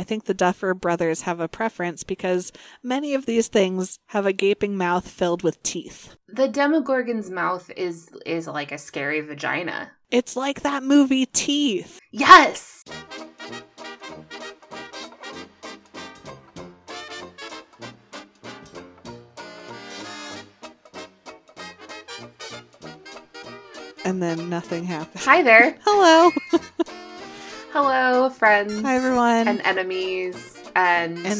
I think the Duffer brothers have a preference because many of these things have a gaping mouth filled with teeth. The Demogorgon's mouth is is like a scary vagina. It's like that movie Teeth. Yes. And then nothing happened. Hi there. Hello. Hello, friends. Hi, everyone. And enemies and, And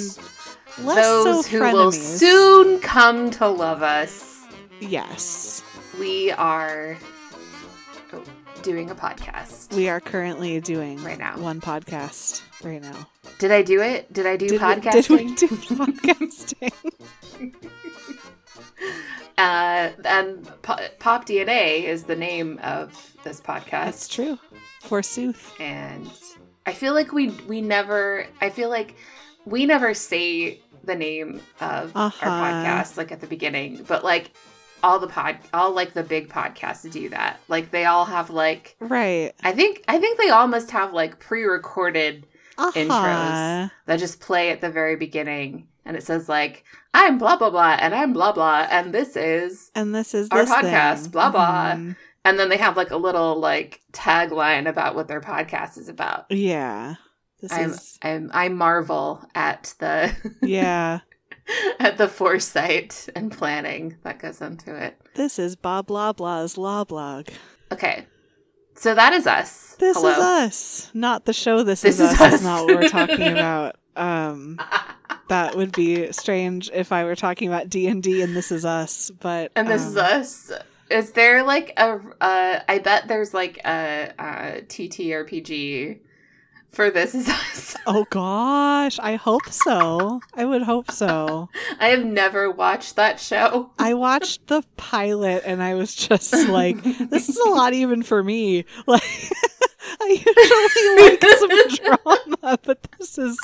those so who will soon come to love us. Yes. We are oh, doing a podcast. We are currently doing Right now. one podcast right now. Did I do it? Did I do Did we- podcasting? did we do podcasting? Uh, and Po- Pop DNA is the name of this podcast. That's true. Forsooth. and I feel like we we never I feel like we never say the name of Uh-huh. our podcast like at the beginning, but like all the pod all like the big podcasts do that. Like they all have like Right. I think I think they all must have like pre-recorded Uh-huh. intros that just play at the very beginning and it says like I'm blah blah blah and I'm blah blah and this is And this is Our this podcast, thing. blah, blah. Mhm. and then they have like a little like tagline about what their podcast is about. Yeah. This I'm, is I'm I marvel at the yeah. at the foresight and planning that goes into it. This is Bob Blah Blah's Law Blog. Okay, so that is us. This Hello. is us, not the show. This, This is, is us. us. Is not what we're talking about. Um, that would be strange if I were talking about D and D and This Is Us. But and this is um, us. Is there like a? Uh, I bet there's like a, a TTRPG for this is us. Oh gosh, I hope so. I would hope so. I have never watched that show. I watched the pilot and I was just like, this is a lot even for me. Like I usually like some drama, but this is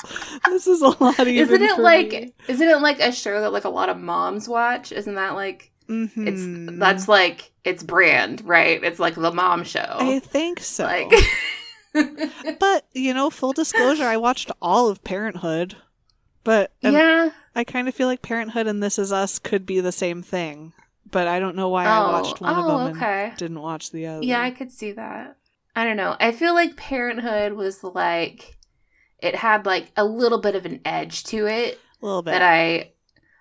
this is a lot even. Isn't it like? me. Isn't it like a show that like a lot of moms watch? Isn't that like? It's Mhm. that's like its brand, right? It's like the mom show. I think so. like but you know, full disclosure, I watched all of Parenthood, but yeah. I kind of feel like Parenthood and This Is Us could be the same thing. But I don't know why oh, I watched one oh, of them okay. and didn't watch the other. Yeah, I could see that. I don't know. I feel like Parenthood was like it had like a little bit of an edge to it a little bit. that I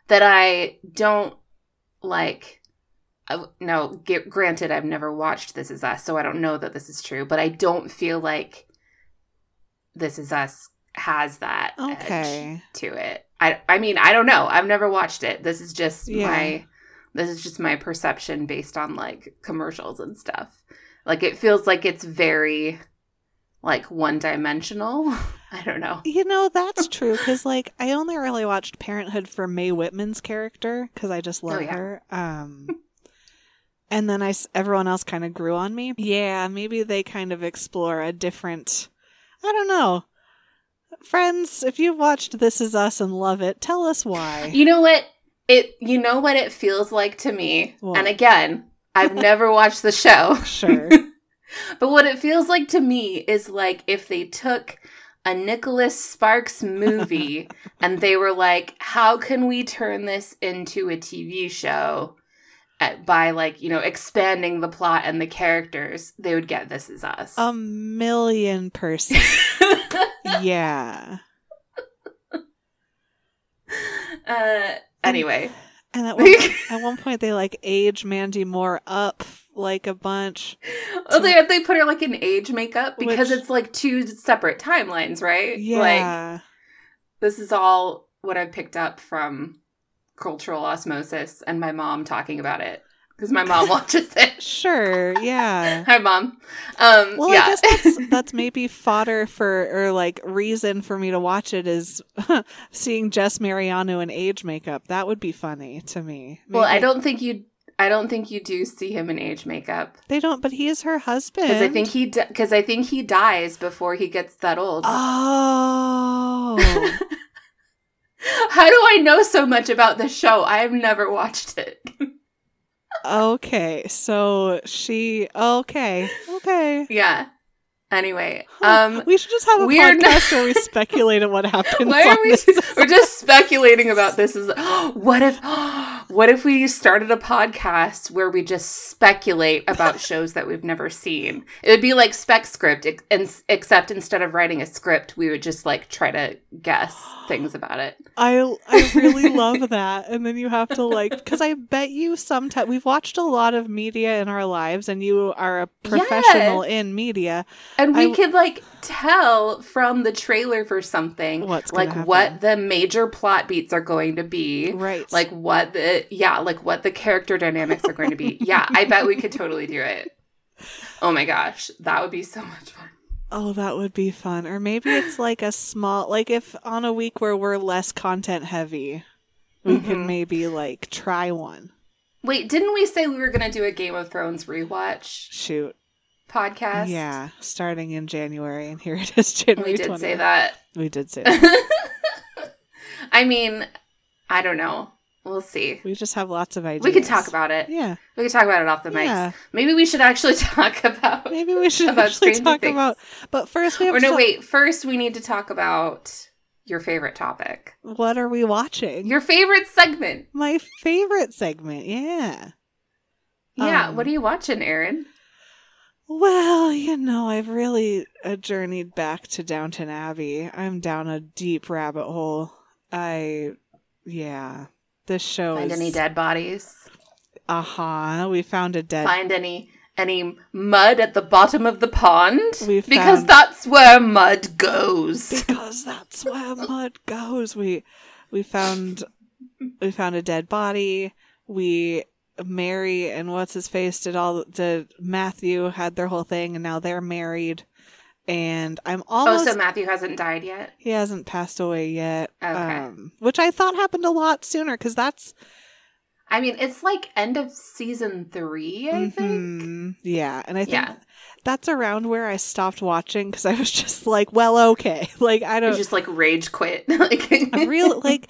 that I don't like. No, g- granted, I've never watched This Is Us, so I don't know that this is true. But I don't feel like This Is Us has that edge okay. to it. I I mean, I don't know. I've never watched it. This is just Yeah. my this is just my perception based on like commercials and stuff. Like it feels like it's very like one-dimensional. I don't know. You know, that's true because, like, I only really watched Parenthood for Mae Whitman's character because I just love Oh, yeah. her. Um, and then I everyone else kind of grew on me. Yeah, maybe they kind of explore a different. I don't know. Friends, if you've watched This Is Us and love it, tell us why. You know what? It you know what it feels like to me. What? And again, I've never watched the show. Sure. But what it feels like to me is like if they took a Nicholas Sparks movie and they were like, how can we turn this into a TV show at, by like, you know, expanding the plot and the characters? They would get This Is Us. A million percent. yeah. uh, anyway. And at one, point, at one point, they like age Mandy Moore up like a bunch. Oh, they, they put her like in age makeup because Which- it's like two separate timelines, right? Like, Yeah. this is all what I've picked up from cultural osmosis and my mom talking about it because my mom watches it. sure. Yeah. Hi, mom. Um, Well, yeah. I guess that's that's maybe fodder for or like reason for me to watch it is seeing Jess Mariano in age makeup. That would be funny to me. well, I don't think you. I don't think you do see him in age makeup They don't, but he is her husband. because I think he because I think he dies before he gets that old. Oh. How do I know so much about this show? I have never watched it. Okay. So she. Okay. Okay. yeah, Anyway, um, we should just have a we're not- podcast where we speculate on what happens. why are we? We're just speculating about this. Is what if? What if we started a podcast where we just speculate about shows that we've never seen? It would be like spec script, ex- except instead of writing a script, we would just like try to guess things about it. I I really love that. And then you have to like because I bet you sometimes we've watched a lot of media in our lives, and you are a professional in media. And we I- could like tell from the trailer for something What's like happen. what the major plot beats are going to be. Right. Like what the yeah, like what the character dynamics are going to be. yeah, I bet we could totally do it. Oh my gosh, that would be so much fun. Oh, that would be fun. Or maybe it's like a small, like if on a week where we're less content heavy, we could Mhm. maybe like try one. Wait, didn't we say we were going to do a Game of Thrones rewatch Shoot. Podcast? Yeah, starting in January, and here it is, January. We did 20th. say that. We did say that. I mean, I don't know. We'll see. we just have lots of ideas. We could talk about it. Yeah, We could talk about it off the mics. Yeah. Maybe we should actually talk about maybe we should About actually talk Things. about. But first, we have Or no, talk- wait. First, we need to talk about your favorite topic. What are we watching? Your favorite segment. My favorite segment. Yeah. Yeah. Um, what are you watching, Aaron? Well, you know, I've really uh, journeyed back to Downton Abbey. I'm down a deep rabbit hole. I, yeah, this show Find is. any dead bodies? Uh huh. We found a dead. Find any any mud at the bottom of the pond? We found... because that's where mud goes. because that's where mud goes. We we found we found a dead body. We Mary and what's his face did all did Matthew had their whole thing and now they're married. And I'm Oh, so Matthew hasn't died yet. he hasn't passed away yet. Okay. Um, which I thought happened a lot sooner because that's I mean, it's like end of season three, I think. Mhm. yeah, and I think Yeah. that's around where I stopped watching because I was just like, well, okay, like I don't just like rage quit. like real like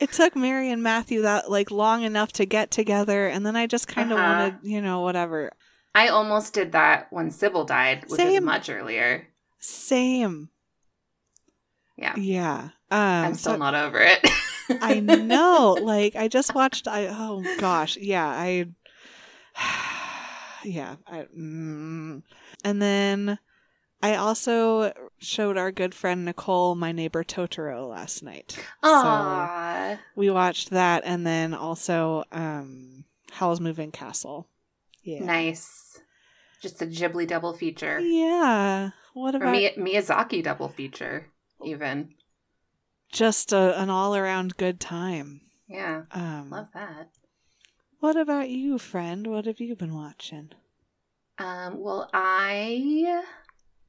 it took Mary and Matthew that like long enough to get together and then I just kind of Uh-huh. wanted, you know, whatever. I almost did that when Sybil died, which is Same. much earlier. Same. Yeah. Yeah. Um I'm still so- not over it. I know. Like I just watched I oh gosh, yeah, I yeah, I mm. and then I also showed our good friend Nicole my neighbor Totoro last night. So Aww. we watched that and then also um Howl's Moving Castle. Yeah. Nice. Just a Ghibli double feature. Yeah. What Or about Mi- Miyazaki double feature, even. just a, an all around good time? Yeah. Um, Love that. what about you, friend? What have you been watching? Um, well, I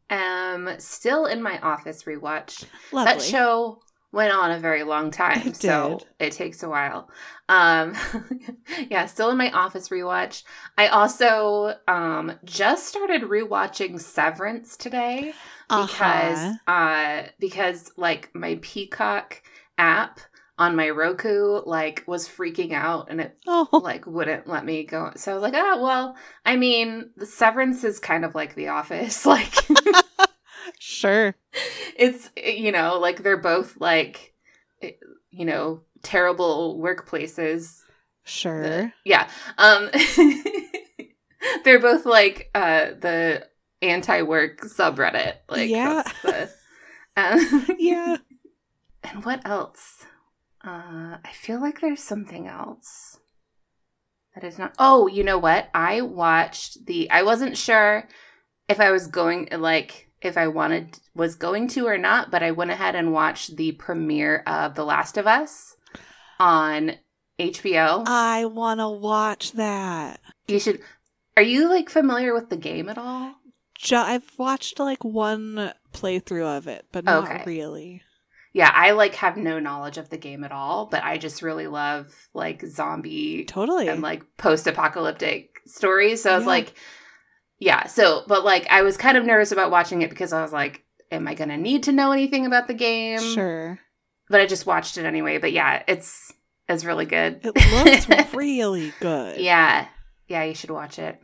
am still in my office rewatch. Lovely. That show went on a very long time, It so it takes a while. Um, yeah, still in my office rewatch. I also um just started rewatching Severance today because Uh-huh. uh because like my Peacock app on my Roku like was freaking out and it Oh, like wouldn't let me go. So I was like, oh well, I mean, the Severance is kind of like The Office, like sure. it's you know like they're both like eh, you know terrible workplaces Sure. The- yeah um they're both like uh the anti-work subreddit like Yeah. the um, yeah. and what else uh i feel like there's something else that is not oh you know what i watched the i wasn't sure if i was going like if i wanted was going to or not but i went ahead and watched the premiere of the last of us on hbo I want to watch that. you should are you like familiar with the game at all I've watched like one playthrough of it, but not Okay. really. Yeah i like have no knowledge of the game at all but i just really love like zombie Totally. and like post-apocalyptic stories so i was Yeah. like yeah so but like i was kind of nervous about watching it because i was like am i gonna need to know anything about the game sure. but i just watched it anyway but yeah it's it's really good It looks really good. yeah yeah you should watch it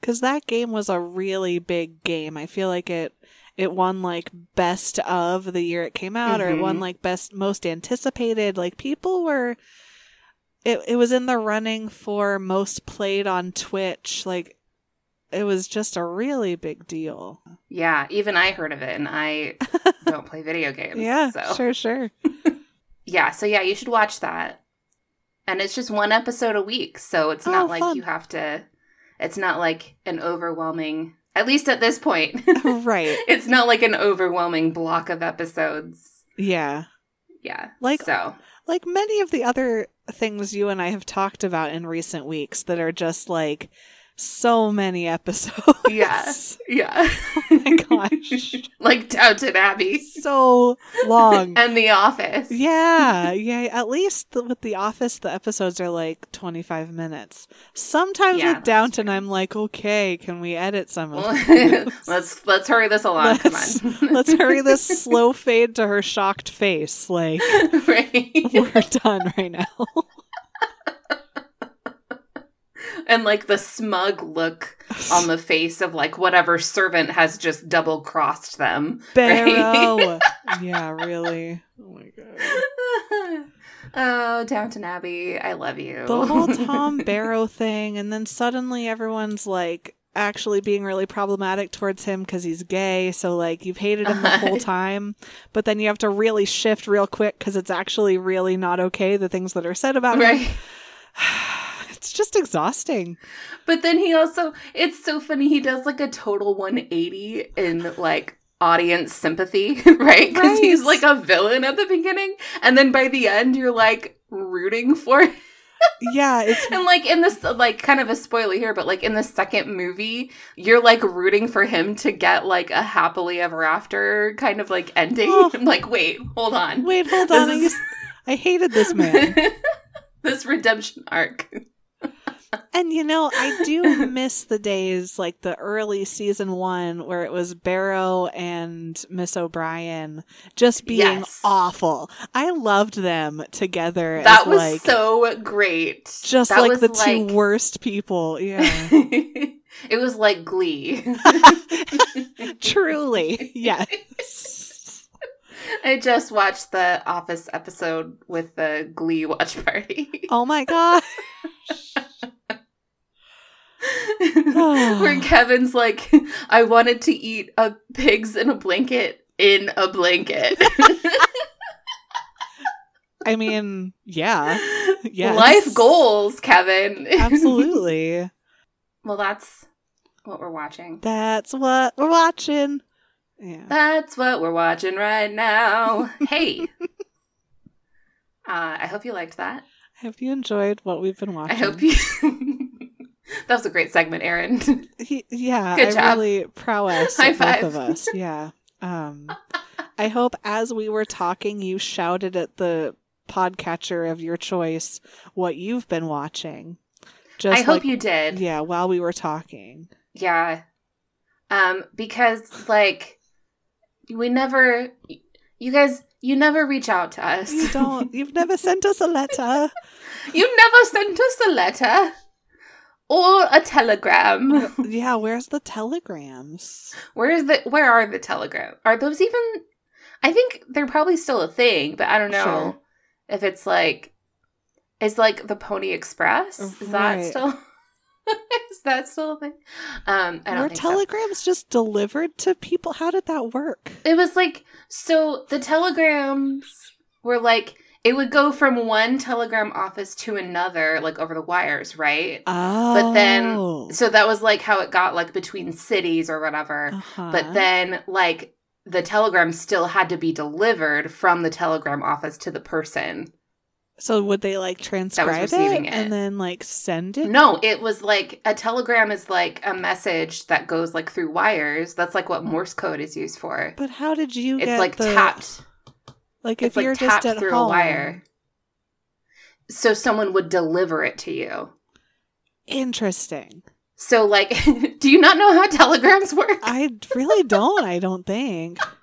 because that game was a really big game. I feel like it it won like best of the year it came out, or it won Mhm. like best most anticipated. Like people were. It it was in the running for most played on Twitch. Like it was just a really big deal. Yeah, even I heard of it, and I don't play video games. Yeah, so. sure, sure. Yeah, so yeah, you should watch that. And it's just one episode a week, so it's Oh, not like fun. you have to it's not like an overwhelming at least at this point. right. it's not like an overwhelming block of episodes. Yeah. Yeah. Like- so like many of the other things you and I have talked about in recent weeks that are just like so many episodes. Yeah. Yeah. oh my gosh. like Downton Abbey so long. and The Office. Yeah, yeah. At least with The Office, the episodes are like 25 minutes. Sometimes Yeah, with Downton, I'm like, okay, can we edit some of Well, this? let's let's hurry this along. Let's- Come on. Let's hurry this slow fade to her shocked face. Like, right. we're done right now. And like the smug look on the face of like whatever servant has just double crossed them. Barrow. yeah, really. Oh my god. oh, Downton Abbey, I love you. The whole Tom Barrow thing, and then suddenly everyone's like actually being really problematic towards him because he's gay. So, like, you've hated him the whole time, but then you have to really shift real quick because it's actually really not okay, the things that are said about him. right. It's just exhausting. But then he also, it's so funny. He does like a total 180 in like audience sympathy, right? Because he's like a villain at the beginning. And then by the end, you're like rooting for him. Yeah, it's And like in this, like kind of a spoiler here, but like in the second movie, you're like rooting for him to get like a happily ever after kind of like ending. Oh. I'm like, wait, hold on. wait, hold on. I, is- I hated this man. this redemption arc. And you know, I do miss the days like the early season one where it was Barrow and Miss O'Brien just being Yes. awful. I loved them together That as was like so great. just That like the two worst people. Yeah. it was like Glee. Truly. Yes. I just watched the Office episode with the Glee watch party. Oh my god. Where Kevin's like, I wanted to eat a pigs in a blanket in a blanket. I mean, yeah. Yes. Life goals, Kevin. Absolutely. well, that's what we're watching. That's what we're watching. Yeah. That's what we're watching right now. Hey. Uh, I hope you liked that. I hope you enjoyed what we've been watching. I hope you. That was a great segment, Aaron. He, yeah, Good I job. really prowess High at both of us. Yeah. Um, I hope as we were talking, you shouted at the podcatcher of your choice what you've been watching. Just I hope like- you did. Yeah, while we were talking. Yeah. Um, because like we never you guys you never reach out to us. You don't. You've never sent us a letter. you never sent us a letter or a telegram. yeah, where's the telegrams? Where's the where are the telegram? Are those even I think they're probably still a thing, but I don't know Sure. if it's like is like the Pony Express. Is that still is that still a thing? Um I don't Were think so. telegrams just delivered to people? How did that work? It was like so the telegrams were like it would go from one telegram office to another like over the wires, right? Oh, But then- So that was like how it got like between cities or whatever. uh-huh. But then like the telegram still had to be delivered from the telegram office to the person. So would they like transcribe it, it. and then like send it? No, it was like a telegram is like a message that goes like through wires. That's like what Morse code is used for. But how did you It's like the, tapped. Like if you're just at through home, a wire. So someone would deliver it to you. Interesting. So like do you not know how telegrams work? I really don't. I don't think.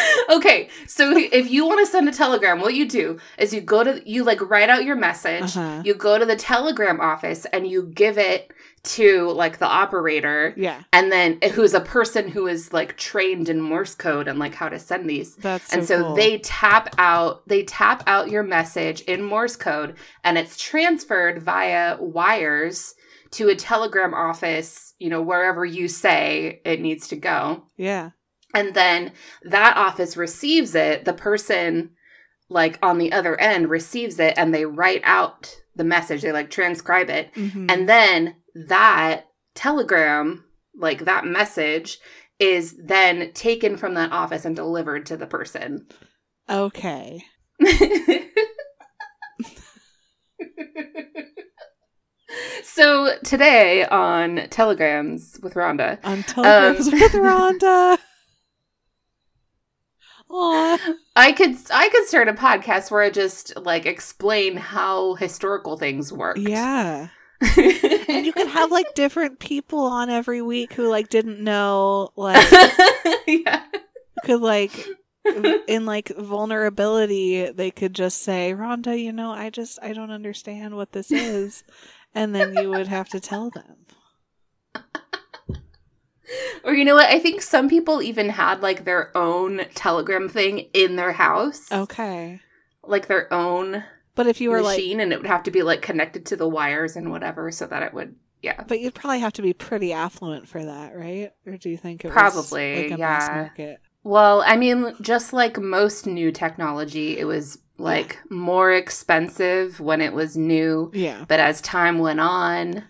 okay, so if you want to send a telegram, what you do is you go to you like write out your message. Uh-huh. You go to the telegram office and you give it to like the operator, Yeah, and then who's a person who is like trained in Morse code and like how to send these. that's so and so cool. they tap out they tap out your message in Morse code and it's transferred via wires to a telegram office, you know, wherever you say it needs to go. yeah. And then that office receives it, the person like on the other end receives it and they write out the message, they like transcribe it. Mhm. And then that telegram, like that message is then taken from that office and delivered to the person. okay. so today on Telegrams with Rhonda, On telegrams Um, with Rhonda. I could I could start a podcast where I just like explain how historical things work. Yeah. And you can have like different people on every week who like didn't know like yeah. could like in like vulnerability they could just say rhonda you know i just i don't understand what this is and then you would have to tell them Or you know what? I think some people even had like their own telegram thing in their house. okay Like their own but if you were like machine and it would have to be like connected to the wires and whatever so that it would yeah. but you'd probably have to be pretty affluent for that right or do you think it was Probably, like a mass yeah. market Well, I mean, just like most new technology, it was like more expensive when it was new, yeah but as time went on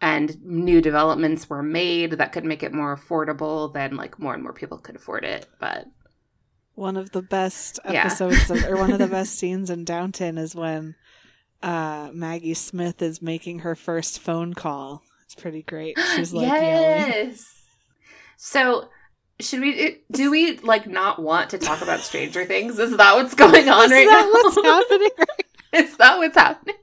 and new developments were made that could make it more affordable, then like more and more people could afford it. But one of the best Yeah. episodes of, or one of the best scenes in downton is when uh maggie smith is making her first phone call it's pretty great she's like yelling yes. So, should we do we like not want to talk about Stranger Things? Is that what's going on is right now? what's happening right Is that what's happening?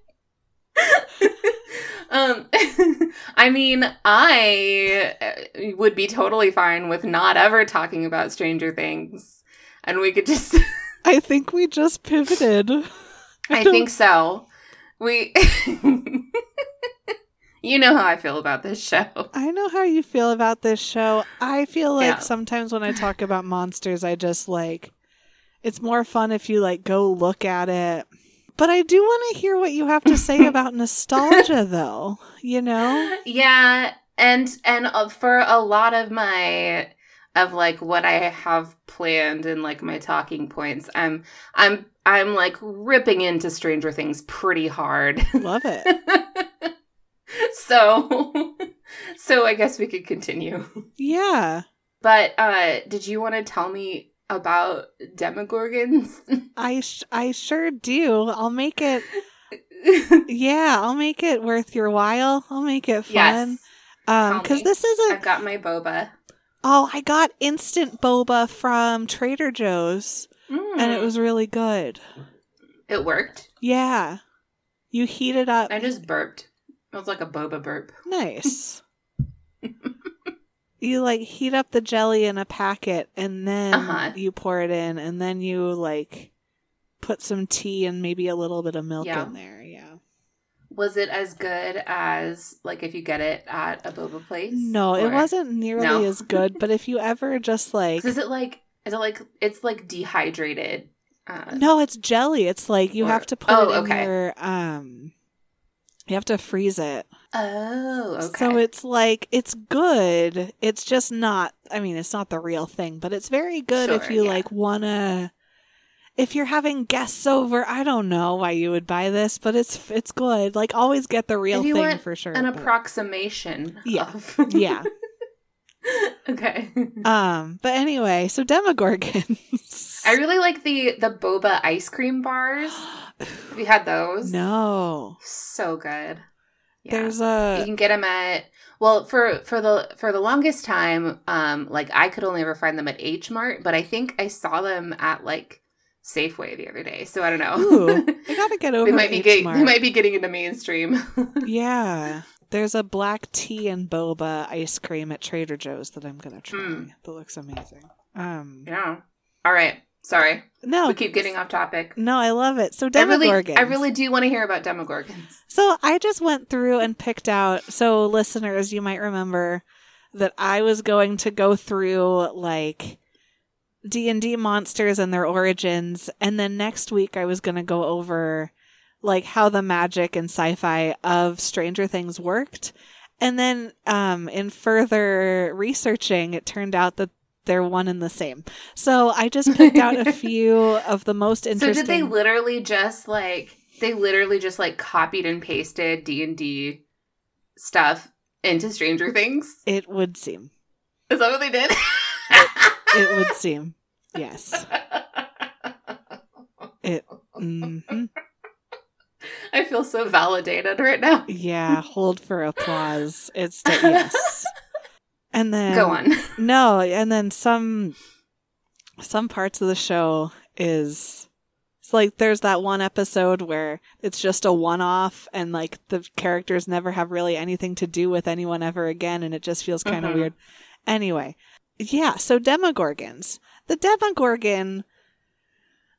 Um, I mean, I uh, would be totally fine with not ever talking about Stranger Things, and we could just. I think we just pivoted. I think so. We. you know how I feel about this show. I know how you feel about this show. I feel like Yeah. sometimes when I talk about monsters, I just like it's more fun if you like go look at it. But I do want to hear what you have to say about nostalgia, though. You know? Yeah, and and uh, for a lot of my of like what I have planned and like my talking points, I'm I'm I'm like ripping into Stranger Things pretty hard. Love it. so so I guess we could continue. Yeah. But uh did you want to tell me about demogorgons? I sh- I sure do. I'll make it. Yeah, I'll make it worth your while. I'll make it fun. yes. Um, because this is a I've got my boba. oh, I got instant boba from Trader Joe's, and it Mm. was really good. it worked. Yeah, you heat it up. I just burped. It was like a boba burp. Nice. you like heat up the jelly in a packet, and then Uh-huh. you pour it in, and then you like put some tea and maybe a little bit of milk Yeah. in there. Yeah. Was it as good as like if you get it at a boba place? No, it wasn't nearly No. as good. But if you ever just like, Is it like is it like it's like dehydrated? Uh, No, it's jelly. It's like you Or- have to put Oh, it in okay. your um you have to freeze it. Oh, okay. So it's like it's good. It's just not I mean, it's not the real thing, but it's very good if you yeah. like wanna if you're having guests over, I don't know why you would buy this, but it's it's good. Like always get the real thing for sure. an but- approximation. Yeah. Of... yeah. okay. Um, but anyway, so Demogorgons. I really like the the boba ice cream bars. You had those? no. So good. Yeah. There's a you can get them at well for for the for the longest time um like i could only ever find them at h mart but i think i saw them at like safeway the other day so i don't know Ooh, I gotta get over they might be getting they might be getting into mainstream Yeah. There's a black tea and boba ice cream at Trader Joe's that I'm gonna try. Mm. That looks amazing. Um yeah All right. Sorry. No, We keep getting off topic. no, I love it. So I really, Demogorgons. I really do want to hear about Demogorgons. So I just went through and picked out. So listeners, you might remember that I was going to go through like D and D monsters and their origins, and then next week I was going to go over like how the magic and sci-fi of Stranger Things worked. And then um, in further researching, it turned out that they're one and the same. So I just picked out a few of the most interesting. So did they literally just like they literally just like copied and pasted D and D stuff into Stranger Things? it would seem. Is that what they did? It would seem. Yes. It. mhm. I feel so validated right now. Yeah. Hold for applause. It's the, yes. And then Go on. No, and then some some parts of the show is it's like there's that one episode where it's just a one off and like the characters never have really anything to do with anyone ever again and it just feels kind of Mhm. weird. Anyway, yeah, so Demogorgons. The Demogorgon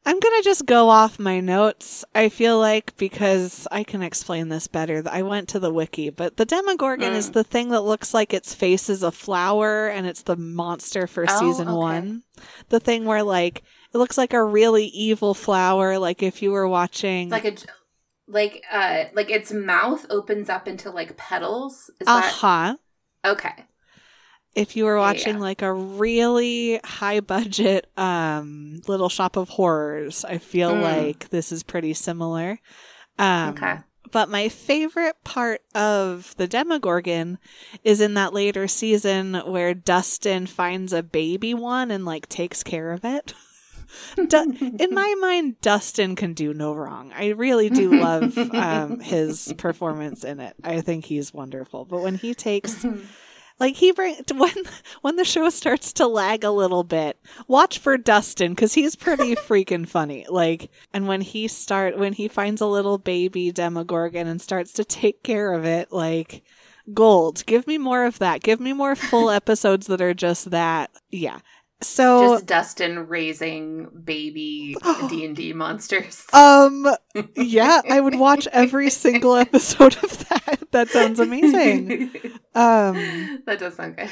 I'm going to just go off my notes, I feel like, because I can explain this better. I went to the wiki, but the Demogorgon Mm. is the thing that looks like its face is a flower and it's the monster for Oh, season okay. one. The thing where, like, it looks like a really evil flower, like if you were watching. It's like a. like uh like its mouth opens up into like petals. Is uh that huh. okay? If you were watching yeah. like a really high budget um little shop of horrors, I feel Mm. like this is pretty similar. Um okay. But my favorite part of the Demogorgon is in that later season where Dustin finds a baby one and like takes care of it. Du- in my mind, Dustin can do no wrong. I really do love um, his performance in it. I think he's wonderful. But when he takes like he bring when when the show starts to lag a little bit, watch for Dustin because he's pretty freaking funny. Like, and when he start when he finds a little baby Demogorgon and starts to take care of it, like gold. Give me more of that. Give me more full episodes that are just that. Yeah. So Just Dustin raising baby D and D monsters. um yeah, I would watch every single episode of that. That sounds amazing. Um that does sound good.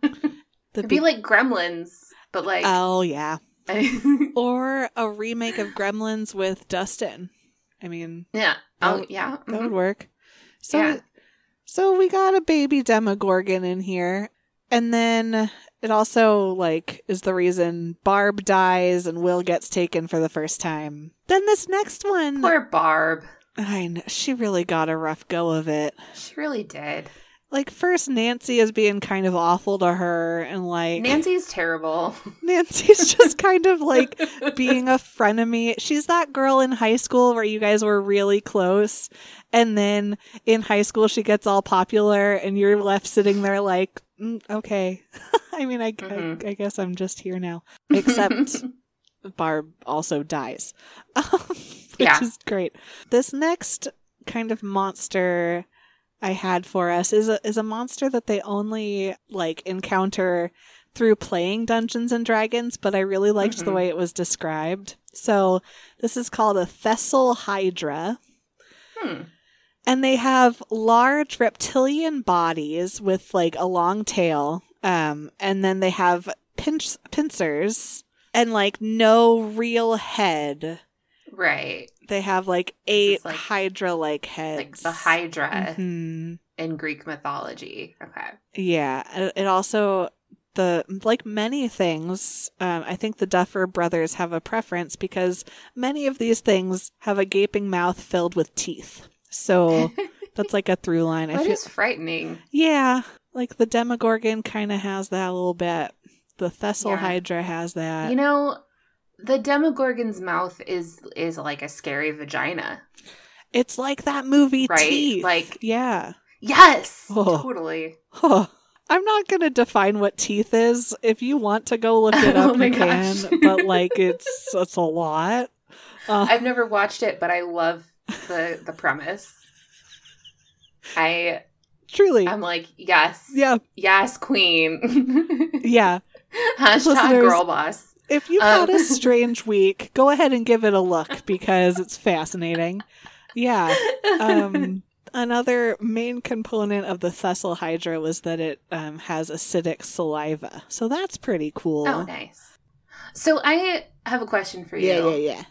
the It'd be like Gremlins, but like Oh yeah. Or a remake of Gremlins with Dustin. I mean, yeah. That Oh would- yeah. that mhm. would work. So Yeah. so we got a baby Demogorgon in here. And then it also like is the reason Barb dies and Will gets taken for the first time. Then this next one Poor Barb. I know she really got a rough go of it. She really did. Like first Nancy is being kind of awful to her and like Nancy's terrible. Nancy's just kind of like being a frenemy. She's that girl in high school where you guys were really close. And then in high school, she gets all popular and you're left sitting there like, mm, okay. I mean, I, Mhm. I, I guess I'm just here now. Except Barb also dies, which Yeah. is great. This next kind of monster I had for us is a is a monster that they only like encounter through playing Dungeons and Dragons, but I really liked the Mhm. way it was described. So this is called a Thessalhydra. Hmm. And they have large reptilian bodies with like a long tail. Um, and then they have pinch- pincers and like no real head. Right. They have like eight like- Hydra like heads. Like the Hydra Mhm. in Greek mythology. Okay. Yeah. It it also, the like many things, um, I think the Duffer brothers have a preference because many of these things have a gaping mouth filled with teeth. So that's like a through line. I That feel, is frightening. Yeah, like the Demogorgon kind of has that a little bit. The Thessal Yeah. Hydra has that. You know, the Demogorgon's mouth is is like a scary vagina. it's like that movie Right, Teeth. like- yeah. Yes, Oh. totally. Huh. I'm not going to define what teeth is. If you want to go look it up, Oh you can. But like, it's it's a lot. Uh, I've never watched it, but I love the the premise. I truly, I'm like yes, yeah, yes, queen. yeah. Hashtag Listeners- girl boss. if you've Um, had a strange week, go ahead and give it a look because it's fascinating. Yeah. Um, another main component of the Thessalhydra was that it um, has acidic saliva. So that's pretty cool. Oh, nice. So I have a question for you. yeah, yeah, yeah.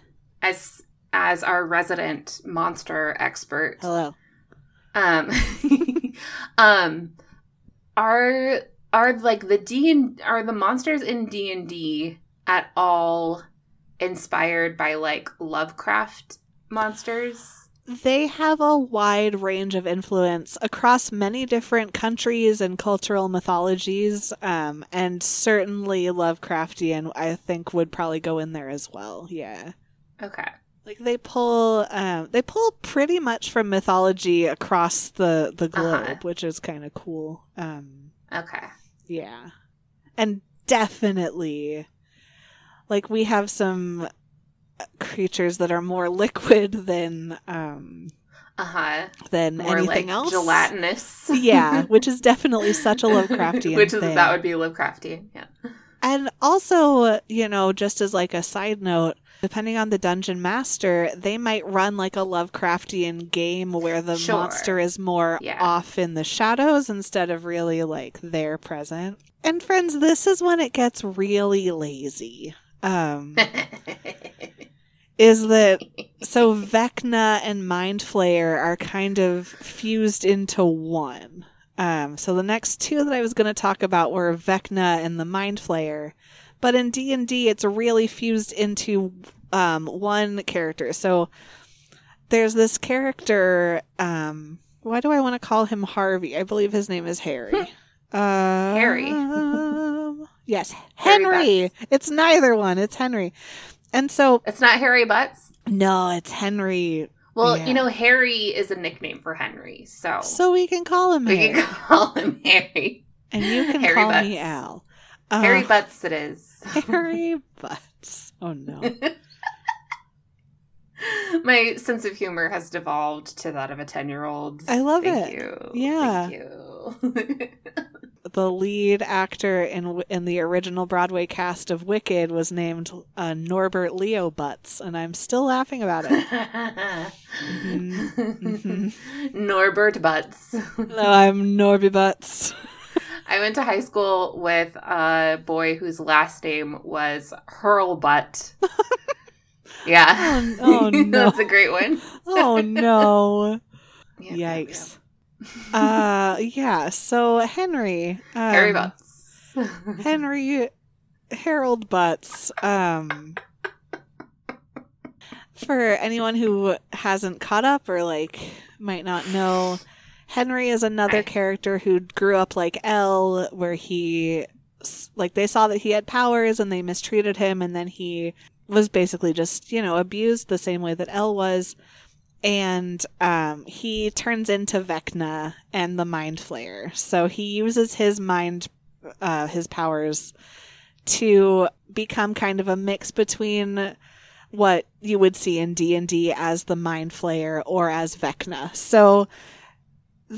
As as our resident monster expert. Hello. Um um are are like the D and are the monsters in D and D at all inspired by like Lovecraft monsters? They have a wide range of influence across many different countries and cultural mythologies, um, and certainly Lovecraftian, I think, would probably go in there as well. Yeah. Okay. Like they pull, um, they pull pretty much from mythology across the the globe, Uh-huh. which is kind of cool. Um, Okay. yeah, and definitely, like we have some creatures that are more liquid than um Uh-huh. than More anything like else. gelatinous. yeah, which is definitely such a Lovecraftian Which is thing. that would be Lovecraftian. Yeah. And also, you know, just as like a side note, depending on the dungeon master, they might run like a Lovecraftian game where the Sure. monster is more Yeah. off in the shadows instead of really like there present. And friends, this is when it gets really lazy. Um is that so Vecna and Mind Flayer are kind of fused into one. Um, so the next two that I was going to talk about were Vecna and the Mind Flayer, but in D and D, it's really fused into um, one character. So there's this character. Um, why do I want to call him Harvey? I believe his name is Harry. uh, Harry. yes, Harry Henry. It's neither one. It's Henry. And so it's not Harry Butts. no, it's Henry. Well, Yeah. you know, Harry is a nickname for Henry, so, So we can call him we Harry. can call him Harry. and you can Harry call Butts. me Al. Uh, Harry Butts it is. Harry Butts. Oh no. My sense of humor has devolved to that of a 10 year old. I love Thank it. you. Yeah. Thank you. the lead actor in in the original Broadway cast of Wicked was named uh, Norbert Leo Butz, and I'm still laughing about it. Mhm. Norbert Butz. no, I'm Norby Butz. I went to high school with a boy whose last name was Hurlbutt. yeah. Oh, oh, no. That's a great one. Oh no! Yeah, yeah, Yikes. Uh, yeah. So Henry, yeah. um, Harry Butts. Henry Harold Butts. Um, for anyone who hasn't caught up or like might not know, Henry is another Right. character who grew up like El, where he like they saw that he had powers and they mistreated him, and then he was basically just you know abused the same way that El was. And um, he turns into Vecna and the Mind Flayer. So he uses his mind, uh, his powers, to become kind of a mix between what you would see in D&D as the Mind Flayer or as Vecna. So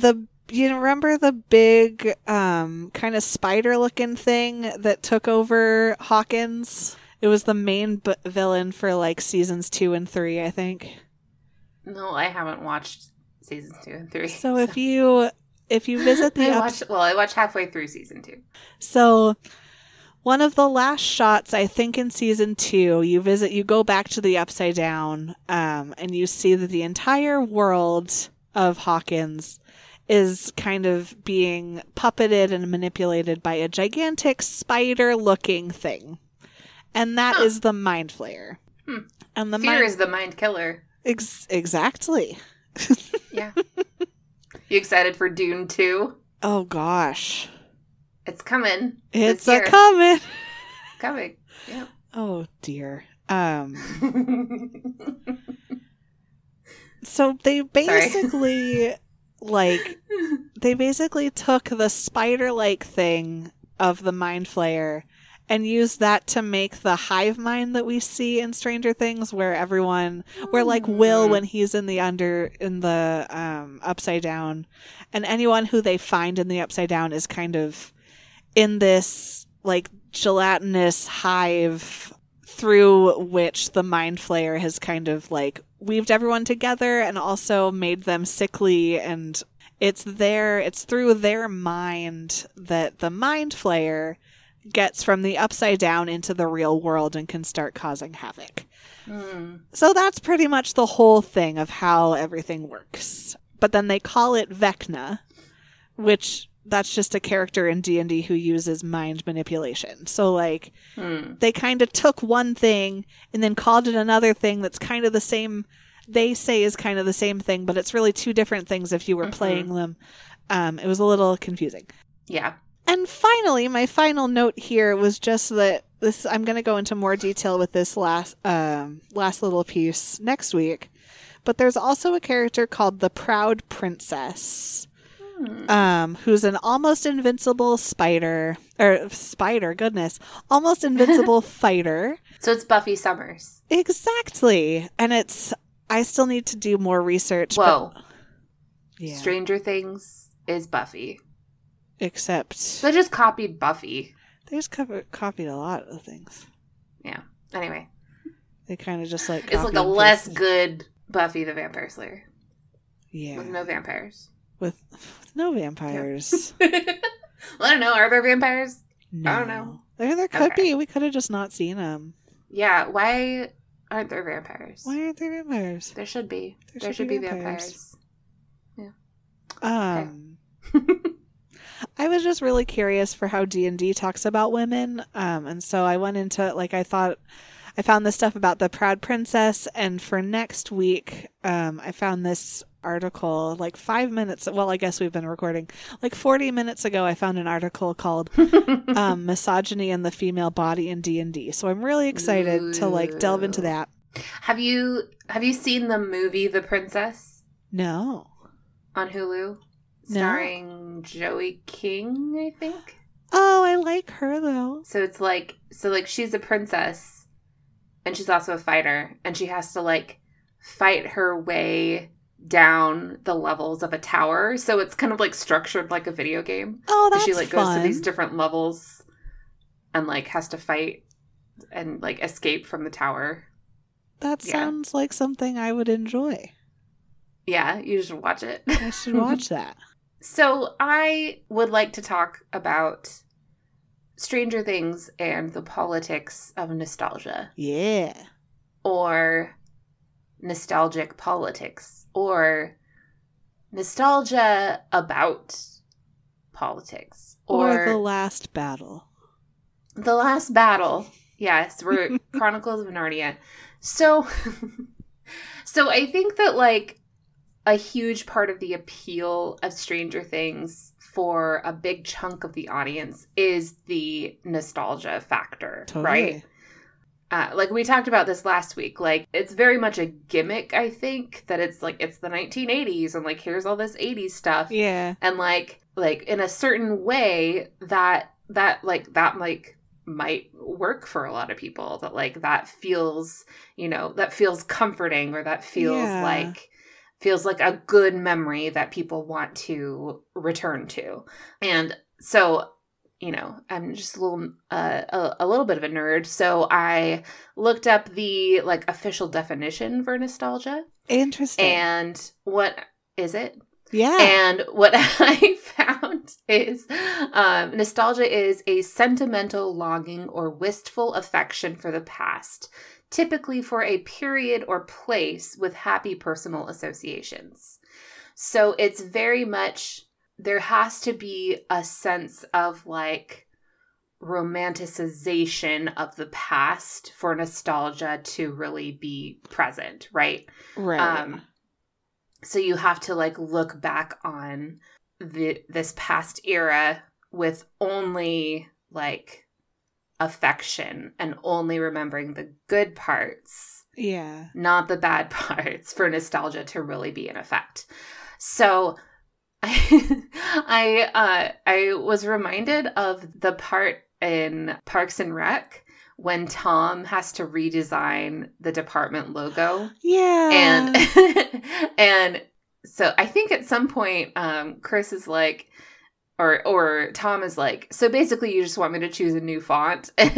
the you remember the big um kind of spider looking thing that took over Hawkins? It was the main b- villain for like seasons 2 and 3, I think. no, I haven't watched seasons two and three. So if you if you visit the I watched, well, I watched halfway through season two. So, one of the last shots, I think, in season two, you visit, you go back to the Upside Down, um, and you see that the entire world of Hawkins is kind of being puppeted and manipulated by a gigantic spider-looking thing, and that is Huh. the Mind Flayer. Hmm. And the Fear mind is the mind killer. ex- exactly. Yeah. you excited for Dune 2? Oh gosh, It's coming. it's a coming. Coming. Yeah. Oh dear. Um. So they basically like they basically took the spider-like thing of the mind flayer and used that to make the hive mind that we see in Stranger Things where everyone where like Will Hmm. when he's in the under in the um upside down and anyone who they find in the upside down is kind of in this like gelatinous hive through which the mind flayer has kind of like weaved everyone together and also made them sickly and it's their it's through their mind that the mind flayer gets from the upside down into the real world and can start causing havoc. Hmm. So that's pretty much the whole thing of how everything works. But then they call it Vecna, which that's just a character in D&D who uses mind manipulation. So like Hmm. they kind of took one thing and then called it another thing that's kind of the same they say is kind of the same thing, but it's really two different things if you were Mhm. playing them. Um, it was a little confusing. Yeah. And finally, my final note here was just that this I'm going to go into more detail with this last um, last little piece next week. But there's also a character called the Proud Princess, Hmm. um, who's an almost invincible spider or spider, goodness, almost invincible fighter. So it's Buffy Summers. Exactly, and it's I still need to do more research. Whoa. But, yeah, Stranger Things is Buffy. except They just copied Buffy. they just cover, copied a lot of things. Yeah. Anyway, They kind of just like it's like a less good Buffy the Vampire Slayer yeah with no vampires. With, with no vampires. well, I don't know. Are there vampires? No. I don't know. There, there could Okay. be. We could have just not seen them. Yeah. Why aren't there vampires? Why aren't there vampires? There should be. There There, should should, be be vampires. vampires. Um, I was just really curious for how D and D talks about women, um, and so I went into like I thought. I found this stuff about the Proud Princess, and for next week, um, I found this article like five minutes. Well, I guess we've been recording like forty minutes ago. I found an article called um, "Misogyny in the Female Body in D and D." So I'm really excited to like delve into that. have you have you seen the movie The Princess No, on Hulu, starring Joey King? I think. oh, I like her though. So it's like so like she's a princess and she's also a fighter and she has to like fight her way down the levels of a tower. So it's kind of like structured like a video game. Oh, that's she like fun. goes to these different levels and like has to fight and like escape from the tower. that yeah. sounds like something I would enjoy. Yeah, you should watch it. I should watch that. So I would like to talk about Stranger Things and the politics of nostalgia. Yeah. or nostalgic politics or nostalgia about politics Or, or, the last battle. the last battle yes we're chronicles of narnia so so i think that like a huge part of the appeal of stranger things for a big chunk of the audience is the nostalgia factor Totally. right uh, like we talked about this last week like it's very much a gimmick i think that it's like it's the 1980s and like here's all this 80s stuff Yeah. and like like in a certain way that that like that like might work for a lot of people that like that feels you know that feels comforting or that feels Yeah. like feels like a good memory that people want to return to and so you know i'm just a little uh, a, a little bit of a nerd so i looked up the like official definition for nostalgia Interesting. and what is it yeah. and what I found is um, nostalgia is a sentimental longing or wistful affection for the past, typically for a period or place with happy personal associations. So it's very much, there has to be a sense of like romanticization of the past for nostalgia to really be present, right? right. Um, so you have to like look back on the this past era with only like affection and only remembering the good parts, yeah. not the bad parts for nostalgia to really be in effect. So I I uh I was reminded of the part in Parks and Rec when Tom has to redesign the department logo Yeah. and and so I think at some point um Chris is like or or Tom is like, so basically you just want me to choose a new font. and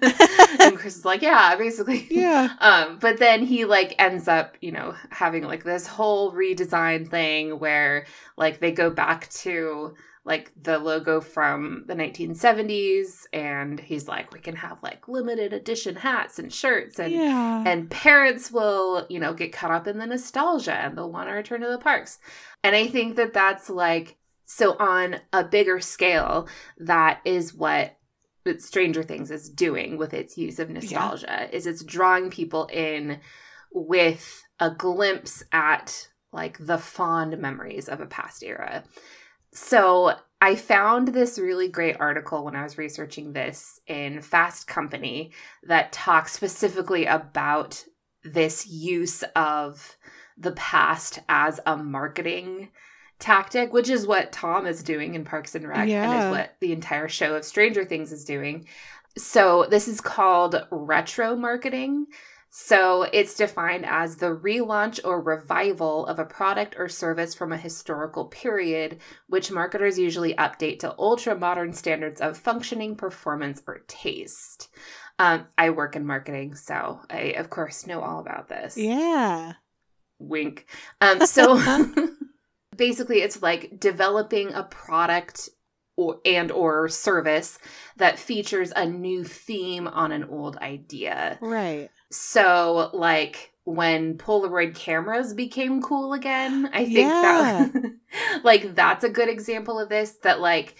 Chris is like, yeah, basically. Yeah. Um, but then he like ends up, you know, having like this whole redesign thing where like they go back to like the logo from the 1970s and he's like we can have like limited edition hats and shirts and yeah. and parents will you know get caught up in the nostalgia and they'll want to return to the parks and i think that that's like so on a bigger scale that is what stranger things is doing with its use of nostalgia yeah. is it's drawing people in with a glimpse at like the fond memories of a past era so I found this really great article when I was researching this in Fast Company that talks specifically about this use of the past as a marketing tactic, which is what Tom is doing in Parks and Rec yeah. and is what the entire show of Stranger Things is doing. So this is called retro marketing. So it's defined as the relaunch or revival of a product or service from a historical period, which marketers usually update to ultra modern standards of functioning, performance, or taste. Um, I work in marketing, so I, of course, know all about this. Yeah. Wink. Um, so basically, it's like developing a product or and or service that features a new theme on an old idea. Right. So, like when Polaroid cameras became cool again, I think yeah. that like that's a good example of this that like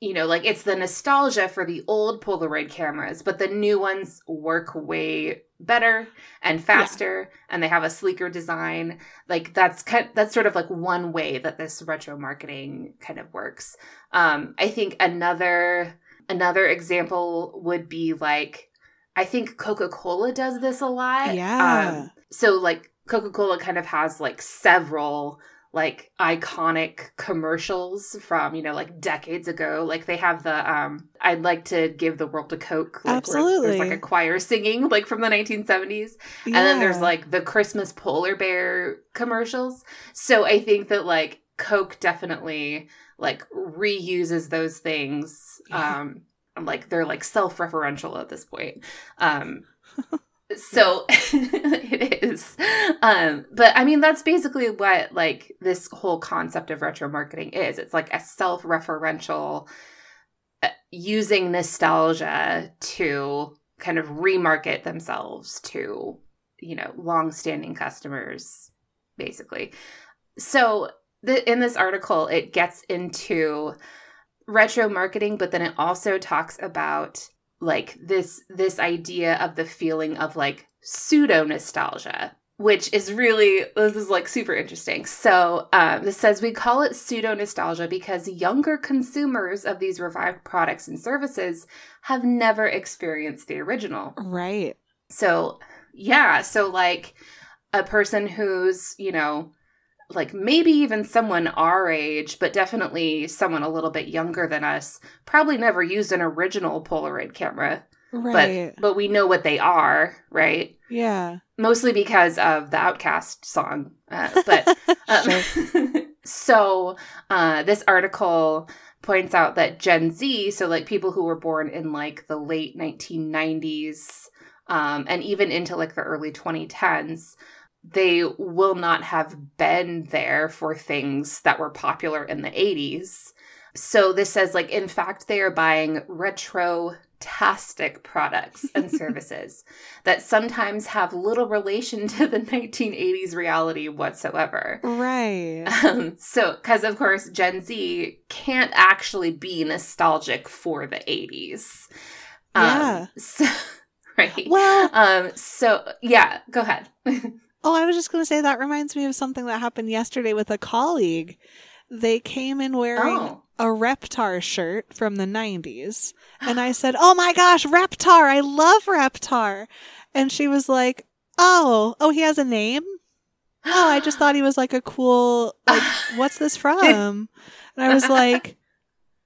you know, like it's the nostalgia for the old Polaroid cameras, but the new ones work way better and faster yeah. and they have a sleeker design. Like that's kind that's sort of like one way that this retro marketing kind of works. Um I think another another example would be like I think Coca Cola does this a lot. Yeah. Um, so like Coca Cola kind of has like several like iconic commercials from you know like decades ago. Like they have the um i'd like to give the world to coke like, absolutely there's like a choir singing like from the 1970s yeah. and then there's like the christmas polar bear commercials. So i think that like coke definitely like reuses those things. Yeah. um like they're like self-referential at this point. Um so it is. Um but i mean that's basically what like this whole concept of retro marketing is. It's like a self-referential uh, using nostalgia to kind of remarket themselves to you know long-standing customers basically. So the, in this article it gets into retro marketing, but then it also talks about like this this idea of the feeling of like pseudo nostalgia which is really this is like super interesting. So um, this says we call it pseudo nostalgia because younger consumers of these revived products and services have never experienced the original. Right. So yeah so like a person who's you know like maybe even someone our age, but definitely someone a little bit younger than us, probably never used an original Polaroid camera. Right. But but we know what they are, right? Yeah. Mostly because of the OutKast song. Uh, but um, so uh, this article points out that Gen Z, so like people who were born in like the late 1990s um, and even into like the early 2010s they will not have been there for things that were popular in the 80s. So this says like in fact they are buying retro tastic products and services that sometimes have little relation to the 1980s reality whatsoever. Right. Um, so, because of course, Gen Z can't actually be nostalgic for the 80s. Yeah. Um, so, right. Well, um, so yeah, go ahead. Oh, I was just going to say that reminds me of something that happened yesterday with a colleague. They came in wearing oh. a Reptar shirt from the 90s. And I said, Oh my gosh, Reptar. I love Reptar. And she was like, Oh, oh, he has a name? Oh, I just thought he was like a cool, like, what's this from? And I was like,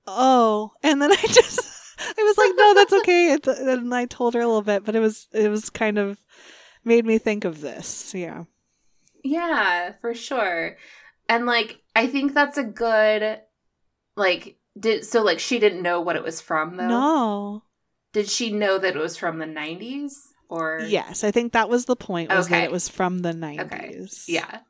Oh. And then I just, I was like, No, that's okay. And I told her a little bit, but it was, it was kind of, made me think of this. Yeah. Yeah, for sure. And like I think that's a good like Did so like she didn't know what it was from though? No. Did she know that it was from the 90s or Yes, I think that was the point was that Okay. it was from the Okay. 90s. Yeah.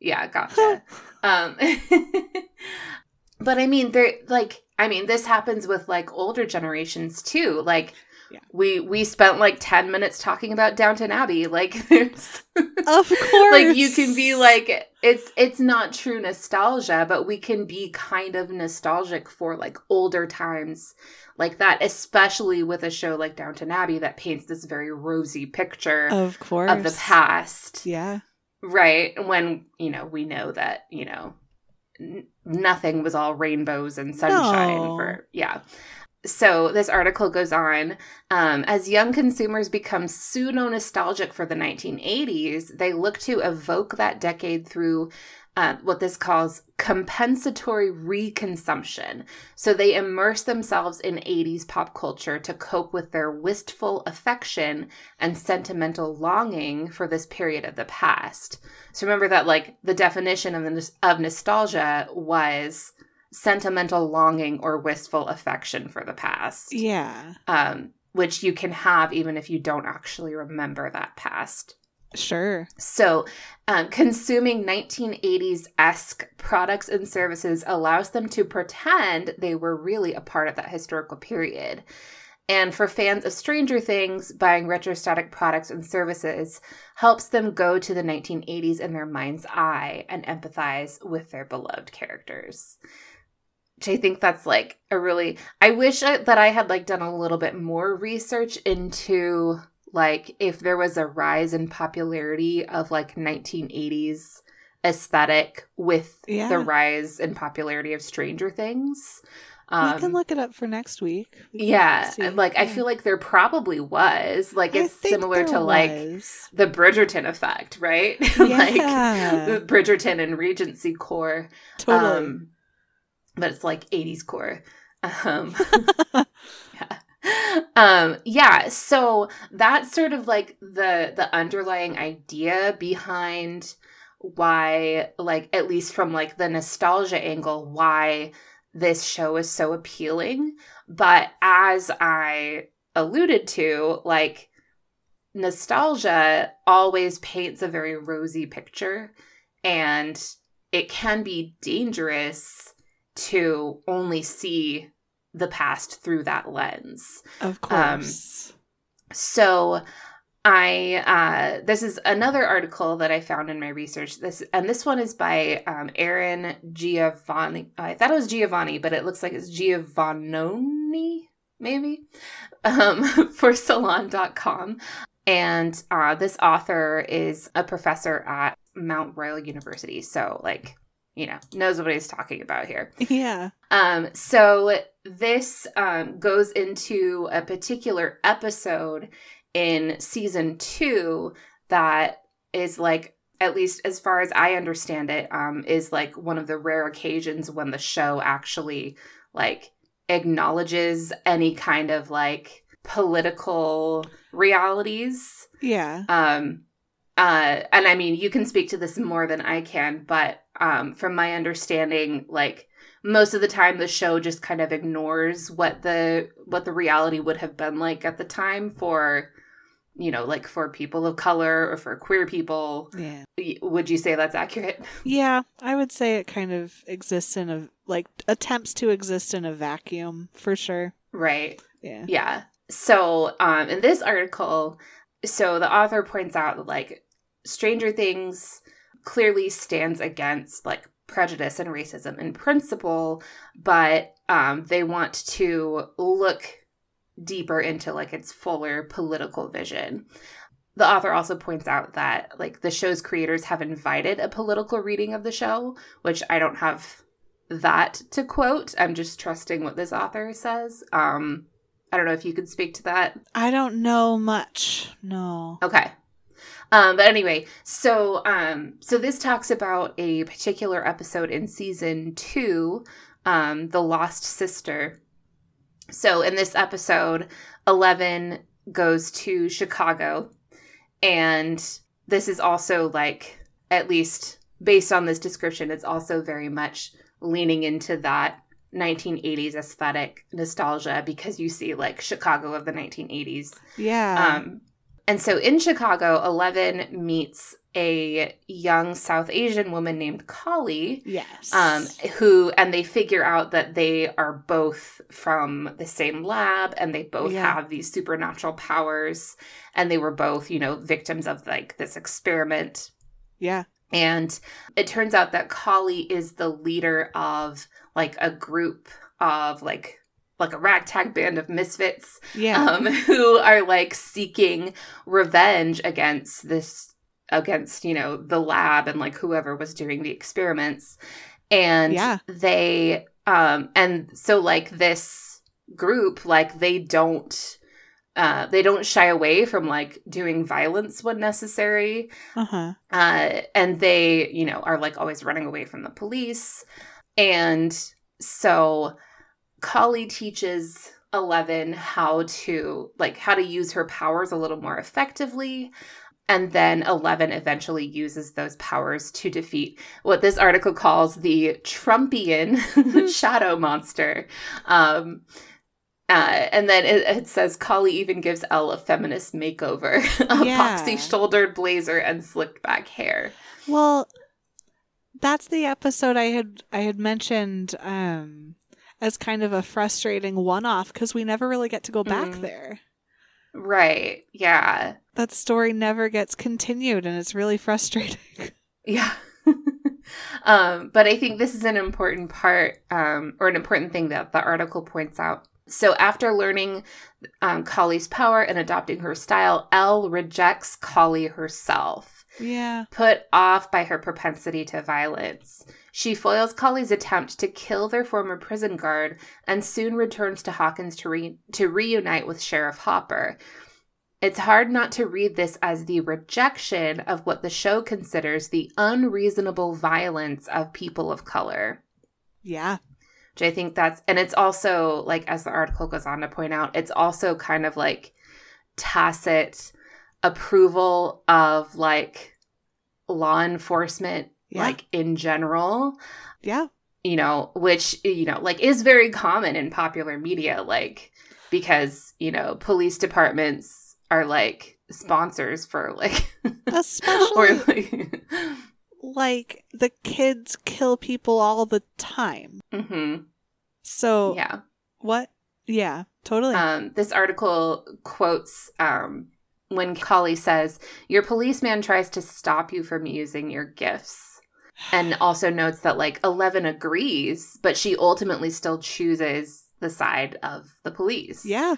Yeah, gotcha. um But I mean there like I mean this happens with like older generations too. Like Yeah. we we spent like 10 minutes talking about Downton Abbey. Like there's Of course. like you can be like it's it's not true nostalgia but we can be kind of nostalgic for like older times like that especially with a show like downton abbey that paints this very rosy picture Of course. of the past Yeah. right when you know we know that you know n- nothing was all rainbows and sunshine No. for yeah so this article goes on um, as young consumers become pseudo nostalgic for the 1980s they look to evoke that decade through uh, what this calls compensatory reconsumption. So they immerse themselves in 80s pop culture to cope with their wistful affection and sentimental longing for this period of the past. So remember that like the definition of, the, of nostalgia was sentimental longing or wistful affection for the past Yeah. um, which you can have even if you don't actually remember that past. Sure. So, um, consuming 1980s esque products and services allows them to pretend they were really a part of that historical period. And for fans of Stranger Things, buying retrostatic products and services helps them go to the 1980s in their mind's eye and empathize with their beloved characters. Which I think that's like a really. I wish I, that I had like done a little bit more research into like if there was a rise in popularity of like 1980s aesthetic with Yeah. the rise in popularity of Stranger Things. Um, we can look it up for next week. We Um, yeah, like I feel like there probably was. Like it's similar to like the Bridgerton effect, right? like Yeah. the Bridgerton and Regency core. totally. Um, but it's like 80s core. Um, yeah. Um, yeah, so that's sort of like the the underlying idea behind why like at least from like the nostalgia angle why this show is so appealing. But as I alluded to, like nostalgia always paints a very rosy picture and it can be dangerous to only see the past through that lens. of course. um, course. So I uh this is another article that I found in my research. This and this one is by um Aaron Giovanni. I thought it was Giovanni, but it looks like it's Giovannone, maybe. Um for salon.com. And uh this author is a professor at Mount Royal University. So like, you know, knows what he's talking about here. yeah. Um, so this um, goes into a particular episode in season two that is like, at least as far as I understand it, um, is like one of the rare occasions when the show actually like acknowledges any kind of like political realities. Yeah. Um, uh, and I mean, you can speak to this more than I can, but um, from my understanding, like most of the time, the show just kind of ignores what the what the reality would have been like at the time for, you know, like for people of color or for queer people. Yeah. Would you say that's accurate? Yeah, I would say it kind of exists in a like attempts to exist in a vacuum for sure. Right. Yeah. Yeah. So, um, in this article, so the author points out that like Stranger Things clearly stands against like prejudice and racism in principle, but um, they want to look deeper into like its fuller political vision. The author also points out that like the show's creators have invited a political reading of the show, which I don't have that to quote. I'm just trusting what this author says. Um I don't know if you could speak to that. I don't know much. No. Okay. Um, but anyway, so um, so this talks about a particular episode in season two, um, the lost sister. So in this episode, Eleven goes to Chicago, and this is also like at least based on this description, it's also very much leaning into that 1980s aesthetic nostalgia because you see like Chicago of the 1980s. Yeah. Um, and so in Chicago, Eleven meets a young South Asian woman named Kali, yes. um, who, and they figure out that they are both from the same lab and they both Yeah. have these supernatural powers. And they were both, you know, victims of like this experiment. yeah. And it turns out that Kali is the leader of like a group of like like a ragtag band of misfits Yeah. um, who are like seeking revenge against this against you know the lab and like whoever was doing the experiments and Yeah. they um and so like this group like they don't uh they don't shy away from like doing violence when necessary uh-huh. uh, and they you know are like always running away from the police and so Kali teaches Eleven how to like how to use her powers a little more effectively and then Eleven eventually uses those powers to defeat what this article calls the Trumpian shadow monster. Um, uh, and then it, it says Kali even gives El a feminist makeover, a Yeah. boxy shouldered blazer and slicked back hair. Well, that's the episode I had I had mentioned um as kind of a frustrating one-off because we never really get to go back Mm. there. Right. Yeah. That story never gets continued, and it's really frustrating. Yeah. um, but I think this is an important part, um, or an important thing that the article points out. So after learning um, Kali's power and adopting her style, El rejects Kali herself. Yeah. Put off by her propensity to violence, she foils Kali's attempt to kill their former prison guard and soon returns to Hawkins to, re- to reunite with Sheriff Hopper. It's hard not to read this as the rejection of what the show considers the unreasonable violence of people of color. Yeah. Which I think that's, and it's also, like, as the article goes on to point out, it's also kind of like tacit approval of like law enforcement, Yeah. like in general, Yeah. you know, which, you know, like is very common in popular media, like, because, you know, police departments are like sponsors for like, Especially or like, like the kids kill people all the time. hmm So yeah. what? Yeah, totally. Um, this article quotes um, when Kali says, Your policeman tries to stop you from using your gifts. And also notes that, like, Eleven agrees, but she ultimately still chooses the side of the police. yeah.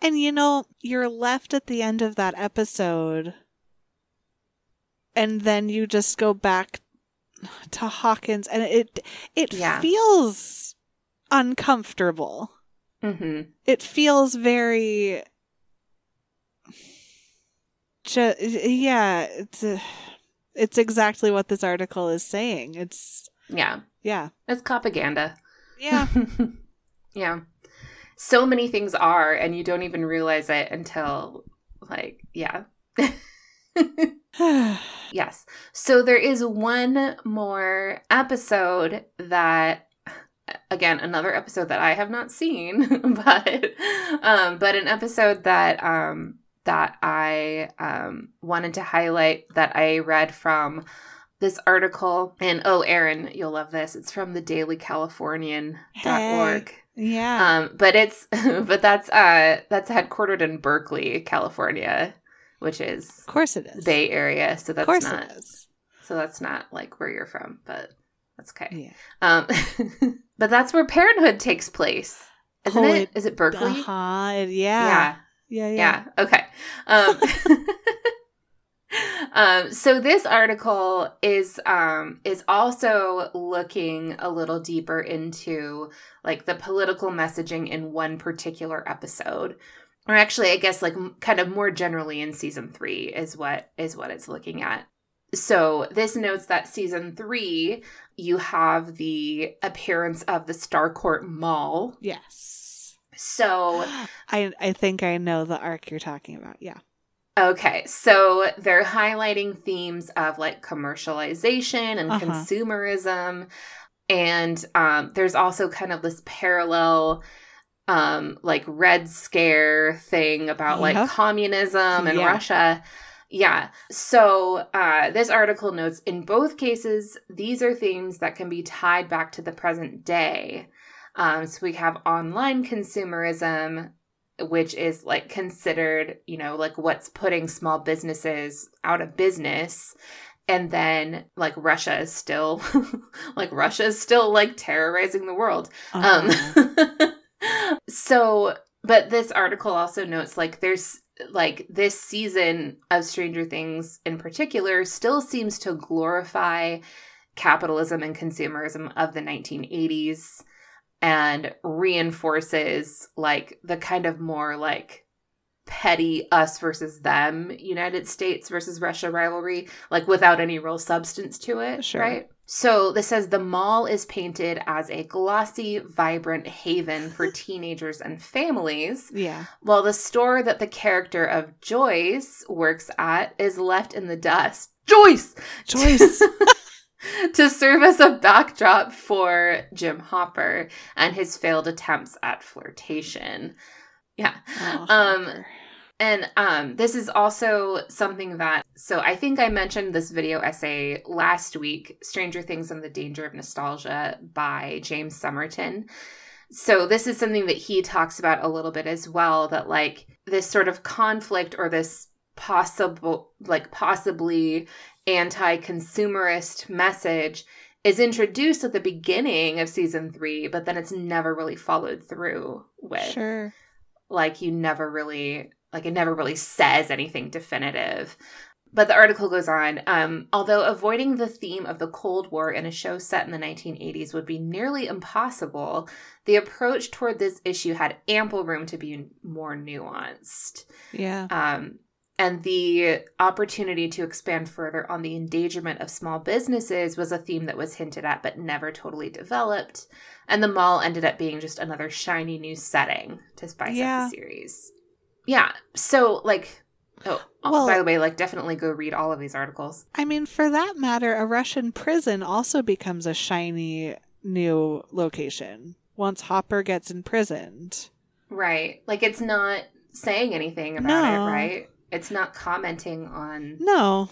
And you know, you're left at the end of that episode and then you just go back to Hawkins and it it Yeah. feels uncomfortable. hmm It feels very ju- yeah, it's uh, it's exactly what this article is saying. It's Yeah. yeah. It's propaganda. Yeah. yeah. So many things are, and you don't even realize it until, like, yeah. Yes. So there is one more episode that again another episode that I have not seen but um but an episode that um that I um wanted to highlight that I read from this article and oh Aaron you'll love this it's from the dailycalifornian.org yeah. um but it's but that's uh that's headquartered in Berkeley California which is of course it is. Bay Area, so of that's course not it is. so that's not like where you're from, but that's okay. Yeah. Um, but that's where Parenthood takes place, isn't Oh, it? it Is it Berkeley? Uh-huh. Yeah. yeah, Yeah. Yeah. yeah. Okay. Um, um, so this article is um, is also looking a little deeper into like the political messaging in one particular episode, or actually, I guess like m- kind of more generally in season three is what is what it's looking at. So this notes that season three, you have the appearance of the Starcourt Mall. Yes. So I I think I know the arc you're talking about. Yeah. Okay, so they're highlighting themes of like commercialization and Uh-huh. consumerism. and um, there's also kind of this parallel um, like red scare thing about like communism and Yeah. russia yeah so uh, this article notes in both cases these are themes that can be tied back to the present day um, so we have online consumerism which is like considered you know like what's putting small businesses out of business. And then like russia is still like russia is still like terrorizing the world. Uh-huh. um so but this article also notes like there's like this season of stranger things in particular still seems to glorify capitalism and consumerism of the 1980s and reinforces like the kind of more like petty us versus them United States versus Russia rivalry, like without any real substance to it. Sure. Right. So this says the mall is painted as a glossy, vibrant haven for teenagers and families, yeah. while the store that the character of Joyce works at is left in the dust. Joyce! Joyce. to serve as a backdrop for Jim Hopper and his failed attempts at flirtation. Yeah. Oh, Um. And um, this is also something that, so I think I mentioned this video essay last week Stranger Things and the Danger of Nostalgia by James Somerton. So this is something that he talks about a little bit as well that, like, this sort of conflict or this possible, like, possibly anti consumerist message is introduced at the beginning of season three, but then it's never really followed through with Sure. like you never really like it never really says anything definitive but the article goes on um, although avoiding the theme of the cold war in a show set in the 1980s would be nearly impossible the approach toward this issue had ample room to be more nuanced Yeah. um, and the opportunity to expand further on the endangerment of small businesses was a theme that was hinted at but never totally developed. And the mall ended up being just another shiny new setting to spice Yeah. up the series. Yeah. So, like, oh, uh, Well- by the way, like, definitely go read all of these articles. I mean, for that matter, a Russian prison also becomes a shiny new location once Hopper gets imprisoned. Right. Like, it's not saying anything about No. it, right? It's not commenting on, No,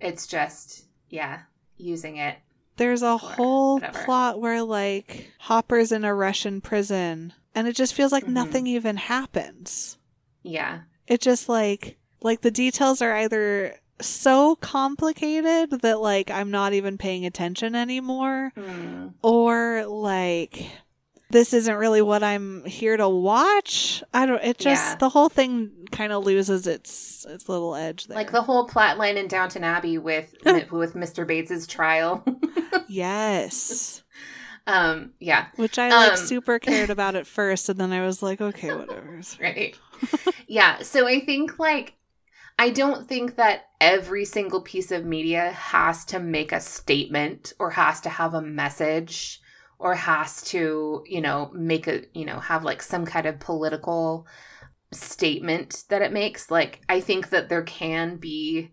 it's just, yeah, using it. there's a whole whatever. plot where, like, Hopper's in a Russian prison, and it just feels like Mhm. nothing even happens. Yeah. It just, like, like the details are either so complicated that, like, I'm not even paying attention anymore, Mm. or, like, this isn't really what I'm here to watch. I don't. It just Yeah. the whole thing kind of loses its its little edge there. Like the whole plot line in Downton Abbey with with Mr. Bates's trial. yes, um, yeah, which I like Um, super cared about at first, and then I was like, okay, whatever. right. yeah, so I think like I don't think that every single piece of media has to make a statement or has to have a message or has to, you know, make a, you know, have like some kind of political statement that it makes. Like I think that there can be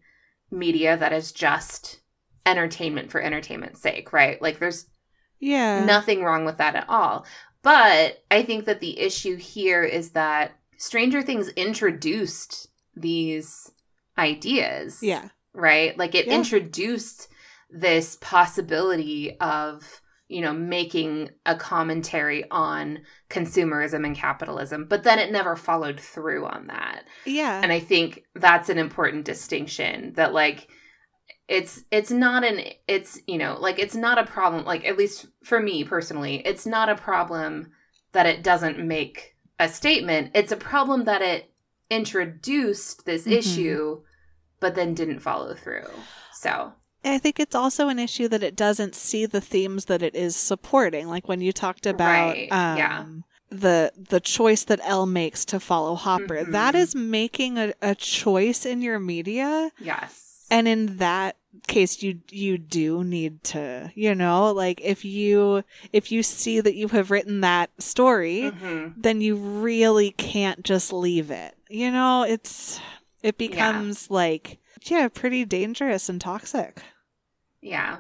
media that is just entertainment for entertainment's sake, right? Like there's Yeah, Nothing wrong with that at all. But I think that the issue here is that Stranger Things introduced these ideas. yeah, Right? Like it Yeah. introduced this possibility of, you know, making a commentary on consumerism and capitalism, but then it never followed through on that yeah. and i think that's an important distinction that like it's it's not an it's you know like it's not a problem like at least for me personally it's not a problem that it doesn't make a statement it's a problem that it introduced this Mhm. issue but then didn't follow through so I think it's also an issue that it doesn't see the themes that it is supporting. Like when you talked about Right, um, yeah. the the choice that El makes to follow Hopper. Mhm. That is making a, a choice in your media. yes And in that case you you do need to, you know, like if you if you see that you have written that story, Mhm. then you really can't just leave it. You know, it's it becomes like yeah, pretty dangerous and toxic. Yeah.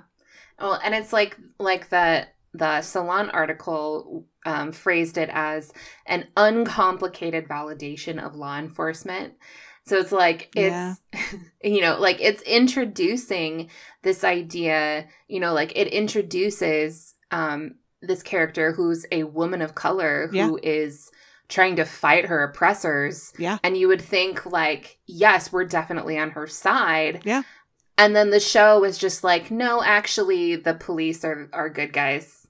Well, and it's like like that the Salon article um, phrased it as an uncomplicated validation of law enforcement. So it's like it's Yeah. you know like it's introducing this idea, you know, like it introduces um this character who's a woman of color who is Yeah. Trying to fight her oppressors Yeah. and you would think like yes, we're definitely on her side. Yeah. And then the show is just like no, actually the police are are good guys.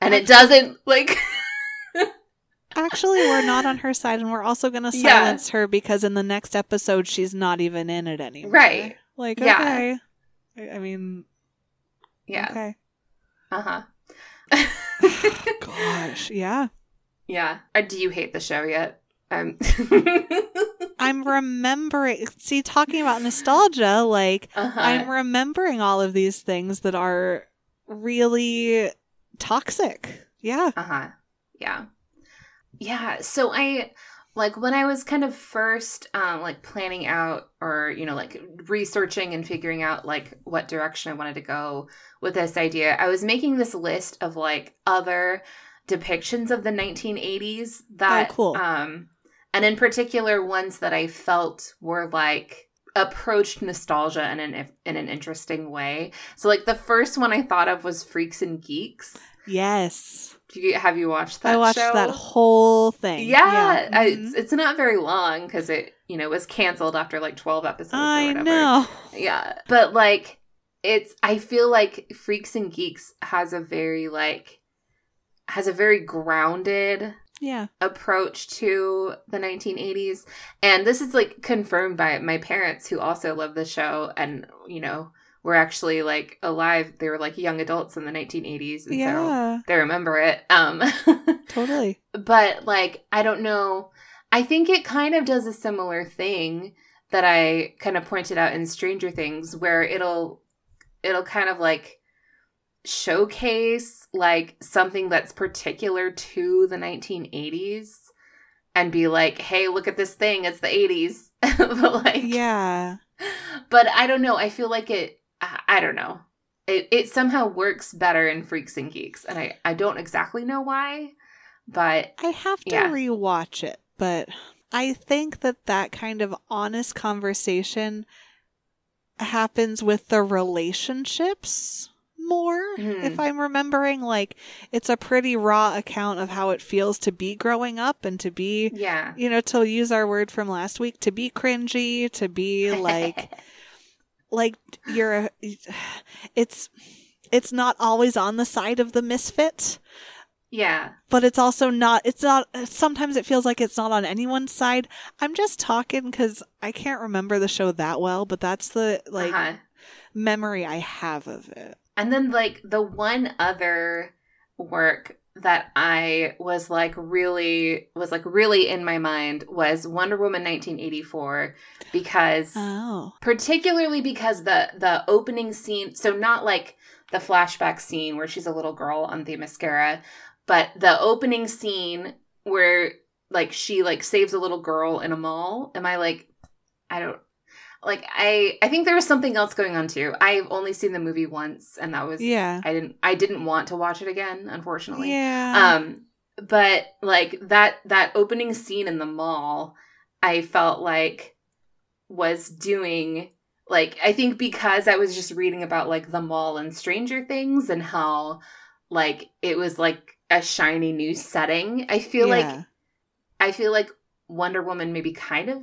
And it doesn't like Actually, we're not on her side, and we're also going to Yeah. silence her because in the next episode, she's not even in it anymore. Right. Like, Yeah. okay. I I mean, yeah. okay. Uh-huh. Gosh, yeah. Yeah. Uh, do you hate the show yet? Um I'm remembering. See, talking about nostalgia, like, uh-huh. I'm remembering all of these things that are really toxic. Yeah. Uh-huh. Yeah. Yeah. So I like when I was kind of first um like planning out or you know like researching and figuring out like what direction I wanted to go with this idea, I was making this list of like other depictions of the 1980s that Oh, cool. um and in particular ones that I felt were like approached nostalgia in an in an interesting way. So like the first one I thought of was Freaks and Geeks. Yes. Do you, have you watched that I watched show? that whole thing. Yeah, I- Mhm. it's, it's not very long because it you know was canceled after like twelve episodes. or I whatever. know. Yeah, but like it's I feel like Freaks and Geeks has a very like has a very grounded Yeah. approach to the 1980s and this is like confirmed by my parents who also love the show and you know were actually like alive. They were like young adults in the 1980s and so they remember it. Um Totally. but like i don't know. I think it kind of does a similar thing that i kind of pointed out in stranger things where it'll it'll kind of like showcase like something that's particular to the 1980s and be like hey look at this thing it's the 80s but like Yeah. but i don't know i feel like it i, I don't know it, it somehow works better in freaks and geeks and i i don't exactly know why but I have to Yeah. rewatch it, but I think that that kind of honest conversation happens with the relationships more. Mhm. If I'm remembering, like, it's a pretty raw account of how it feels to be growing up and to be, yeah you know, to use our word from last week, to be cringy, to be like, like you're a, it's it's not always on the side of the misfit yeah but it's also not it's not sometimes it feels like it's not on anyone's side i'm just talking because i can't remember the show that well but that's the like uh-huh. memory i have of it And then like the one other work that I was like really was like really in my mind was Wonder Woman 1984 because oh. particularly because the the opening scene so not like the flashback scene where she's a little girl on Themyscira but the opening scene where like she like saves a little girl in a mall. Am i like i don't like i i think there was something else going on too. I've only seen the movie once and that was yeah. I didn't i didn't want to watch it again unfortunately. Yeah. Um but like that that opening scene in the mall i felt like was doing like i think because i was just reading about like the mall and stranger things and how like it was like a shiny new setting i feel like i feel like wonder woman maybe kind of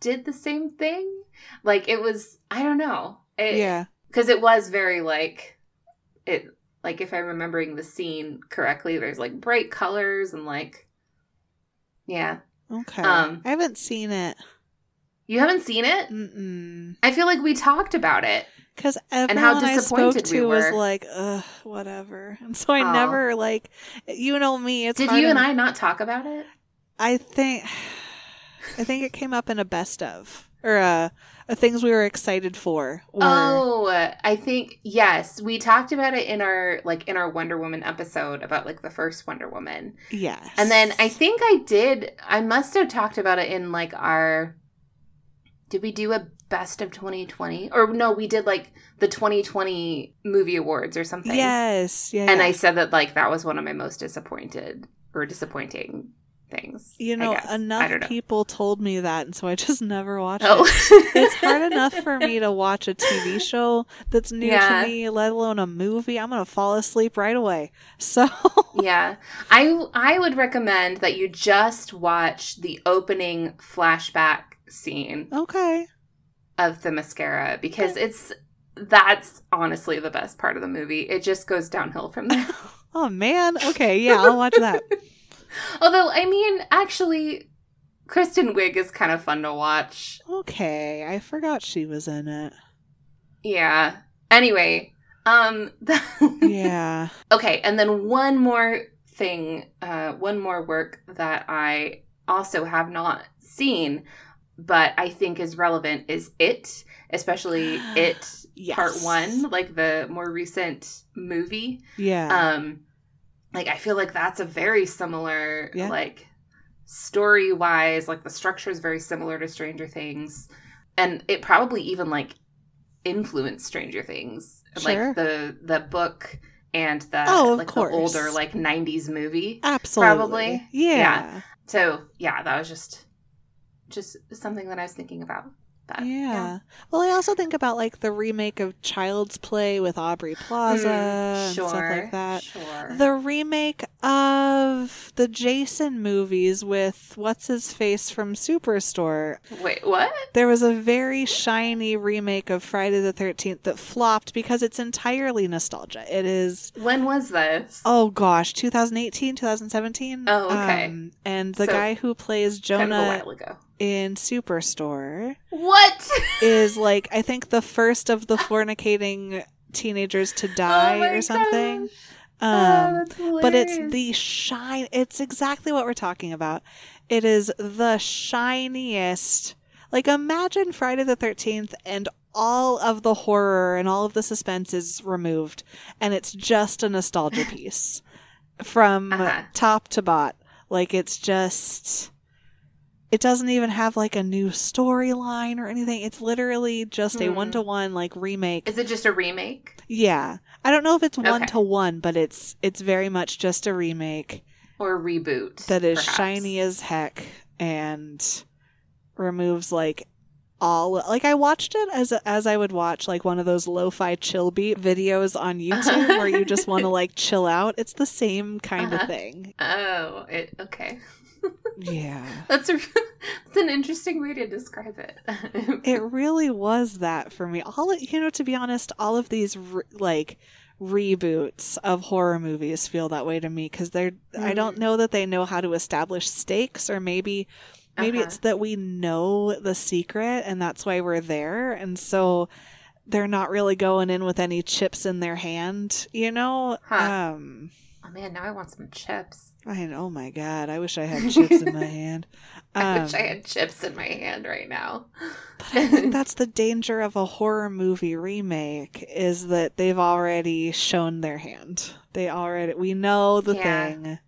did the same thing like it was i don't know. It, yeah. because it was very like it like if i'm remembering the scene correctly there's like bright colors and like yeah. Okay. Um, i haven't seen it. You haven't seen it? Mm-mm. i feel like we talked about it. Because and how everyone I spoke disappointed we to was like, ugh, whatever. And so I Oh. never like, you know me. It's did you and to- i not talk about it? I think I think it came up in a best of or uh, things we were excited for. Or, oh i think yes we talked about it in our like in our wonder woman episode about like the first wonder woman yes. and then i think i did i must have talked about it in like our did we do a best of 2020 or no we did like the 2020 movie awards or something Yes. Yeah. and yeah. i said that like that was one of my most disappointed or disappointing things you know, enough know. people told me that, and so I just never watched oh it. It's hard enough for me to watch a TV show that's new Yeah. to me, let alone a movie. I'm gonna fall asleep right away. So yeah i i would recommend that you just watch the opening flashback scene okay, of Themyscira because it's that's honestly the best part of the movie it just goes downhill from there oh man, okay, yeah, I'll watch that. although i mean actually kristen wiig is kind of fun to watch Okay, I forgot she was in it. yeah anyway um Yeah. okay and then one more thing uh one more work that i also have not seen but i think is relevant is it especially it Yes. part one like the more recent movie Yeah. um like i feel like that's a very similar Yeah. like story wise like the structure is very similar to stranger things and it probably even like influenced stranger things Sure. like the the book and the Oh, like course. the older like 90s movie Absolutely. probably. Yeah. Yeah. so yeah that was just just something that i was thinking about But, Yeah. Well, I also think about like the remake of Child's Play with Aubrey Plaza Mm, and sure stuff like that. sure The remake of the Jason movies with what's his face from Superstore. wait what There was a very shiny remake of Friday the 13th that flopped because it's entirely nostalgia. It is when was this Oh gosh, 2018, 2017. Oh, okay. Um, and the So, guy who plays Jonah kind of a while ago in Superstore what is like I think the first of the fornicating teenagers to die Oh or something. gosh. Um, oh, but it's the shine. It's exactly what we're talking about. It is the shiniest. Like imagine Friday the Thirteenth and all of the horror and all of the suspense is removed, and it's just a nostalgia piece from Uh-huh. top to bot. Like it's just. It doesn't even have like a new storyline or anything. It's literally just a Hmm. one to one like remake Is it just a remake? yeah. I don't know if it's one to one, but it's it's very much just a remake Or a reboot? that is perhaps? shiny as heck and removes like all like I watched it as as I would watch like one of those lo-fi chill beat videos on YouTube where you just want to like chill out. It's the same kind Uh-huh. of thing. Oh, it okay. Yeah. That's a that's an interesting way to describe it. It really was that for me. All you know, to be honest, all of these re- like reboots of horror movies feel that way to me because they're. I don't Mhm. know that they know how to establish stakes, or maybe maybe Uh-huh. it's that we know the secret and that's why we're there, and so they're not really going in with any chips in their hand. You know. Huh. Um. oh man, now I want some chips. I oh my god! I wish I had chips in my hand. I wish I Um, had chips in my hand right now. But I think that's the danger of a horror movie remake is that they've already shown their hand. They already we know the Yeah. thing.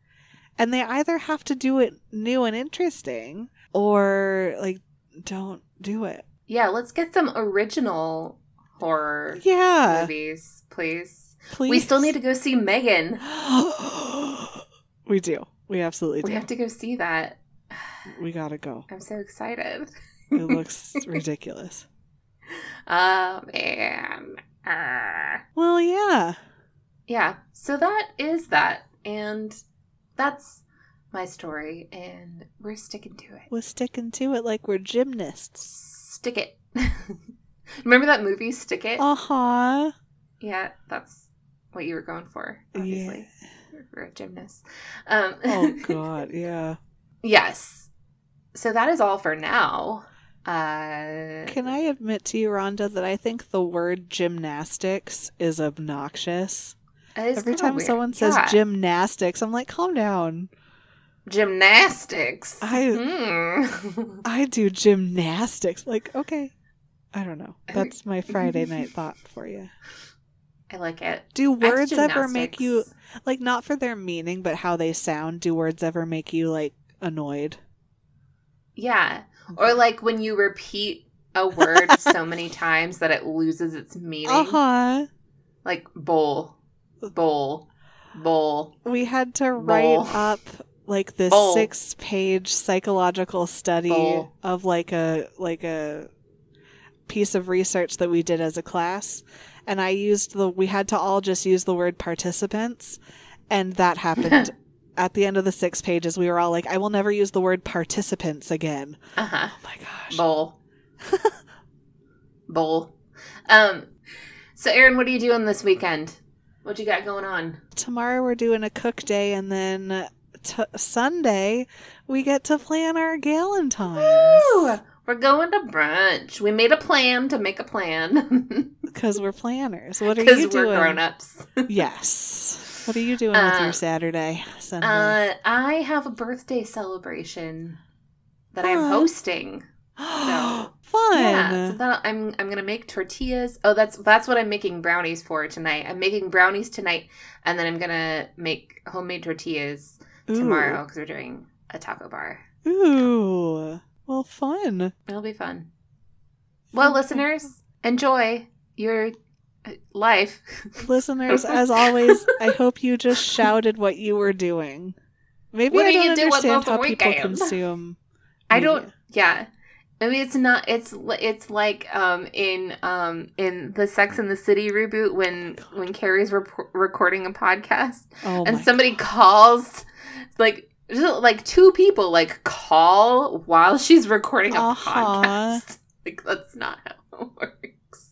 And they either have to do it new and interesting or like don't do it. yeah, let's get some original horror Yeah. movies, please. Please. We still need to go see Megan. we do. We absolutely do. We have to go see that. we gotta go. I'm so excited. It looks ridiculous. Oh man. Ah. Well, yeah. yeah so that is that and that's my story and we're sticking to it We're sticking to it like we're gymnasts. stick it remember that movie stick it Uh huh. yeah that's what you were going for Yeah. Obviously we're a gymnast um Oh God. Yeah. yes so that is all for now uh Can I admit to you, Rhonda, that I think the word gymnastics is obnoxious? it's Every time weird. someone says Yeah. gymnastics, I'm like, calm down. gymnastics I- Hmm. I do gymnastics. Like, okay. I don't know. That's my Friday night thought for you. I like it Do words ever make you, like, not for their meaning, but how they sound, do words ever make you, like, annoyed? yeah or like when you repeat a word so many times that it loses its meaning. Uh huh. Like bowl, bowl, bowl. We had to write up like this Bowl. six page psychological study Bowl. of like a like a piece of research that we did as a class and I used the we had to all just use the word participants and that happened at the end of the six pages we were all like I will never use the word participants again. Uh huh. Oh my gosh. Bowl. bowl. Um. So, Aaron, what are you doing this weekend? What you got going on? Tomorrow we're doing a cook day and then t- Sunday we get to plan our galentines. Woo! We're going to brunch. We made a plan to make a plan Because we're planners. What are you we're doing? grown ups. Yes. What are you doing with Uh, your Saturday, Sunday? Uh, I have a birthday celebration that I'm hosting. Fun. Yeah, so that I'm I'm gonna make tortillas. Oh, that's that's what I'm making brownies for tonight. I'm making brownies tonight, and then I'm gonna make homemade tortillas tomorrow because we're doing a taco bar. Ooh. Well, fun. It'll be fun. Well, listeners, enjoy your uh, life. Listeners, as always, I hope you just shouted what you were doing. Maybe What I don't doing understand how people consume. I don't. media. Yeah. Maybe it's not. It's it's like um in um in the Sex and the City reboot when when Carrie's rep- recording a podcast Oh and somebody calls like like two people like call while she's recording a Uh-huh. podcast. Like that's not how it works.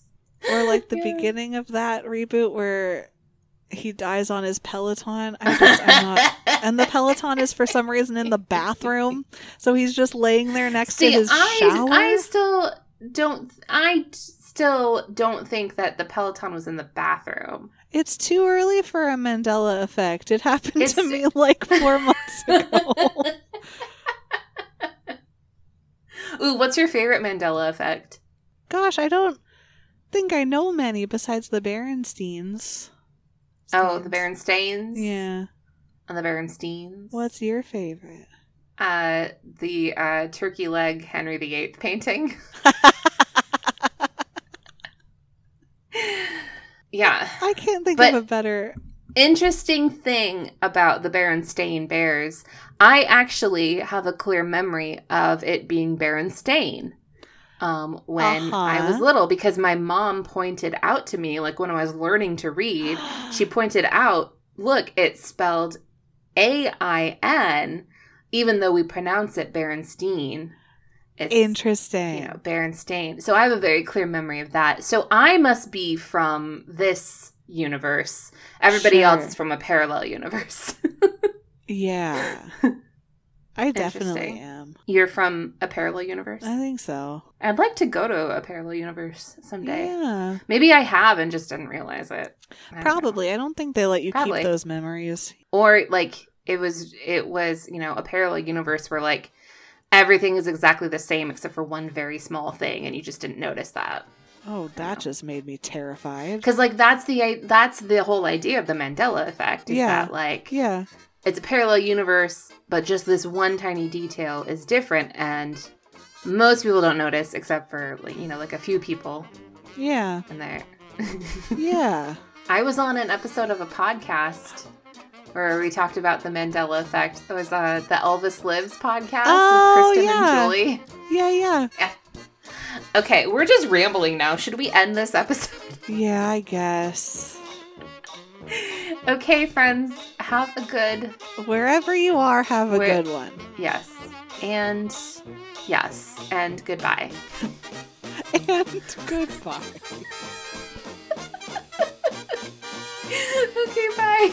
Or like the Yeah. beginning of that reboot where he dies on his Peloton. I just am not. And the Peloton is for some reason in the bathroom, so he's just laying there next See, to his I shower. I still don't. I still don't think that the Peloton was in the bathroom. It's too early for a Mandela effect. It happened to me like four months ago. Ooh, what's your favorite Mandela effect? Gosh, I don't think I know many besides the Berensteins. Oh, the Steins. Berenstains. Yeah. And the Berensteins. What's your favorite? uh the uh turkey leg Henry VIII painting? yeah. I can't think But- of a better. Interesting thing about the Berenstain Bears, I actually have a clear memory of it being Berenstain. Um, when I was Uh-huh. little, because my mom pointed out to me, like when I was learning to read, she pointed out, look, it's spelled A I N, even though we pronounce it Berenstein. It's, Interesting. you know, Berenstain. So I have a very clear memory of that. So I must be from this universe. Everybody else is from a parallel universe. Yeah. I definitely am. You're from a parallel universe? I think so. I'd like to go to a parallel universe someday. Yeah. Maybe I have and just didn't realize it. I don't. Probably. I don't think they let you Probably. keep those memories. Or like it was it was, you know, a parallel universe where like everything is exactly the same except for one very small thing and you just didn't notice that. Oh, that just made me terrified. Cuz like that's the that's the whole idea of the Mandela effect is Yeah. that like Yeah. it's a parallel universe, but just this one tiny detail is different and most people don't notice except for like, you know, like a few people Yeah. in there. Yeah. I was on an episode of a podcast where we talked about the Mandela effect. It was uh, the Elvis Lives podcast Oh, with Kristen yeah. and Julie. Yeah, yeah. Okay, we're just rambling now. Should we end this episode? Yeah, I guess. okay, friends, have a good Wherever you are, have a Where- good one. yes. And yes, and goodbye. And goodbye. okay, bye.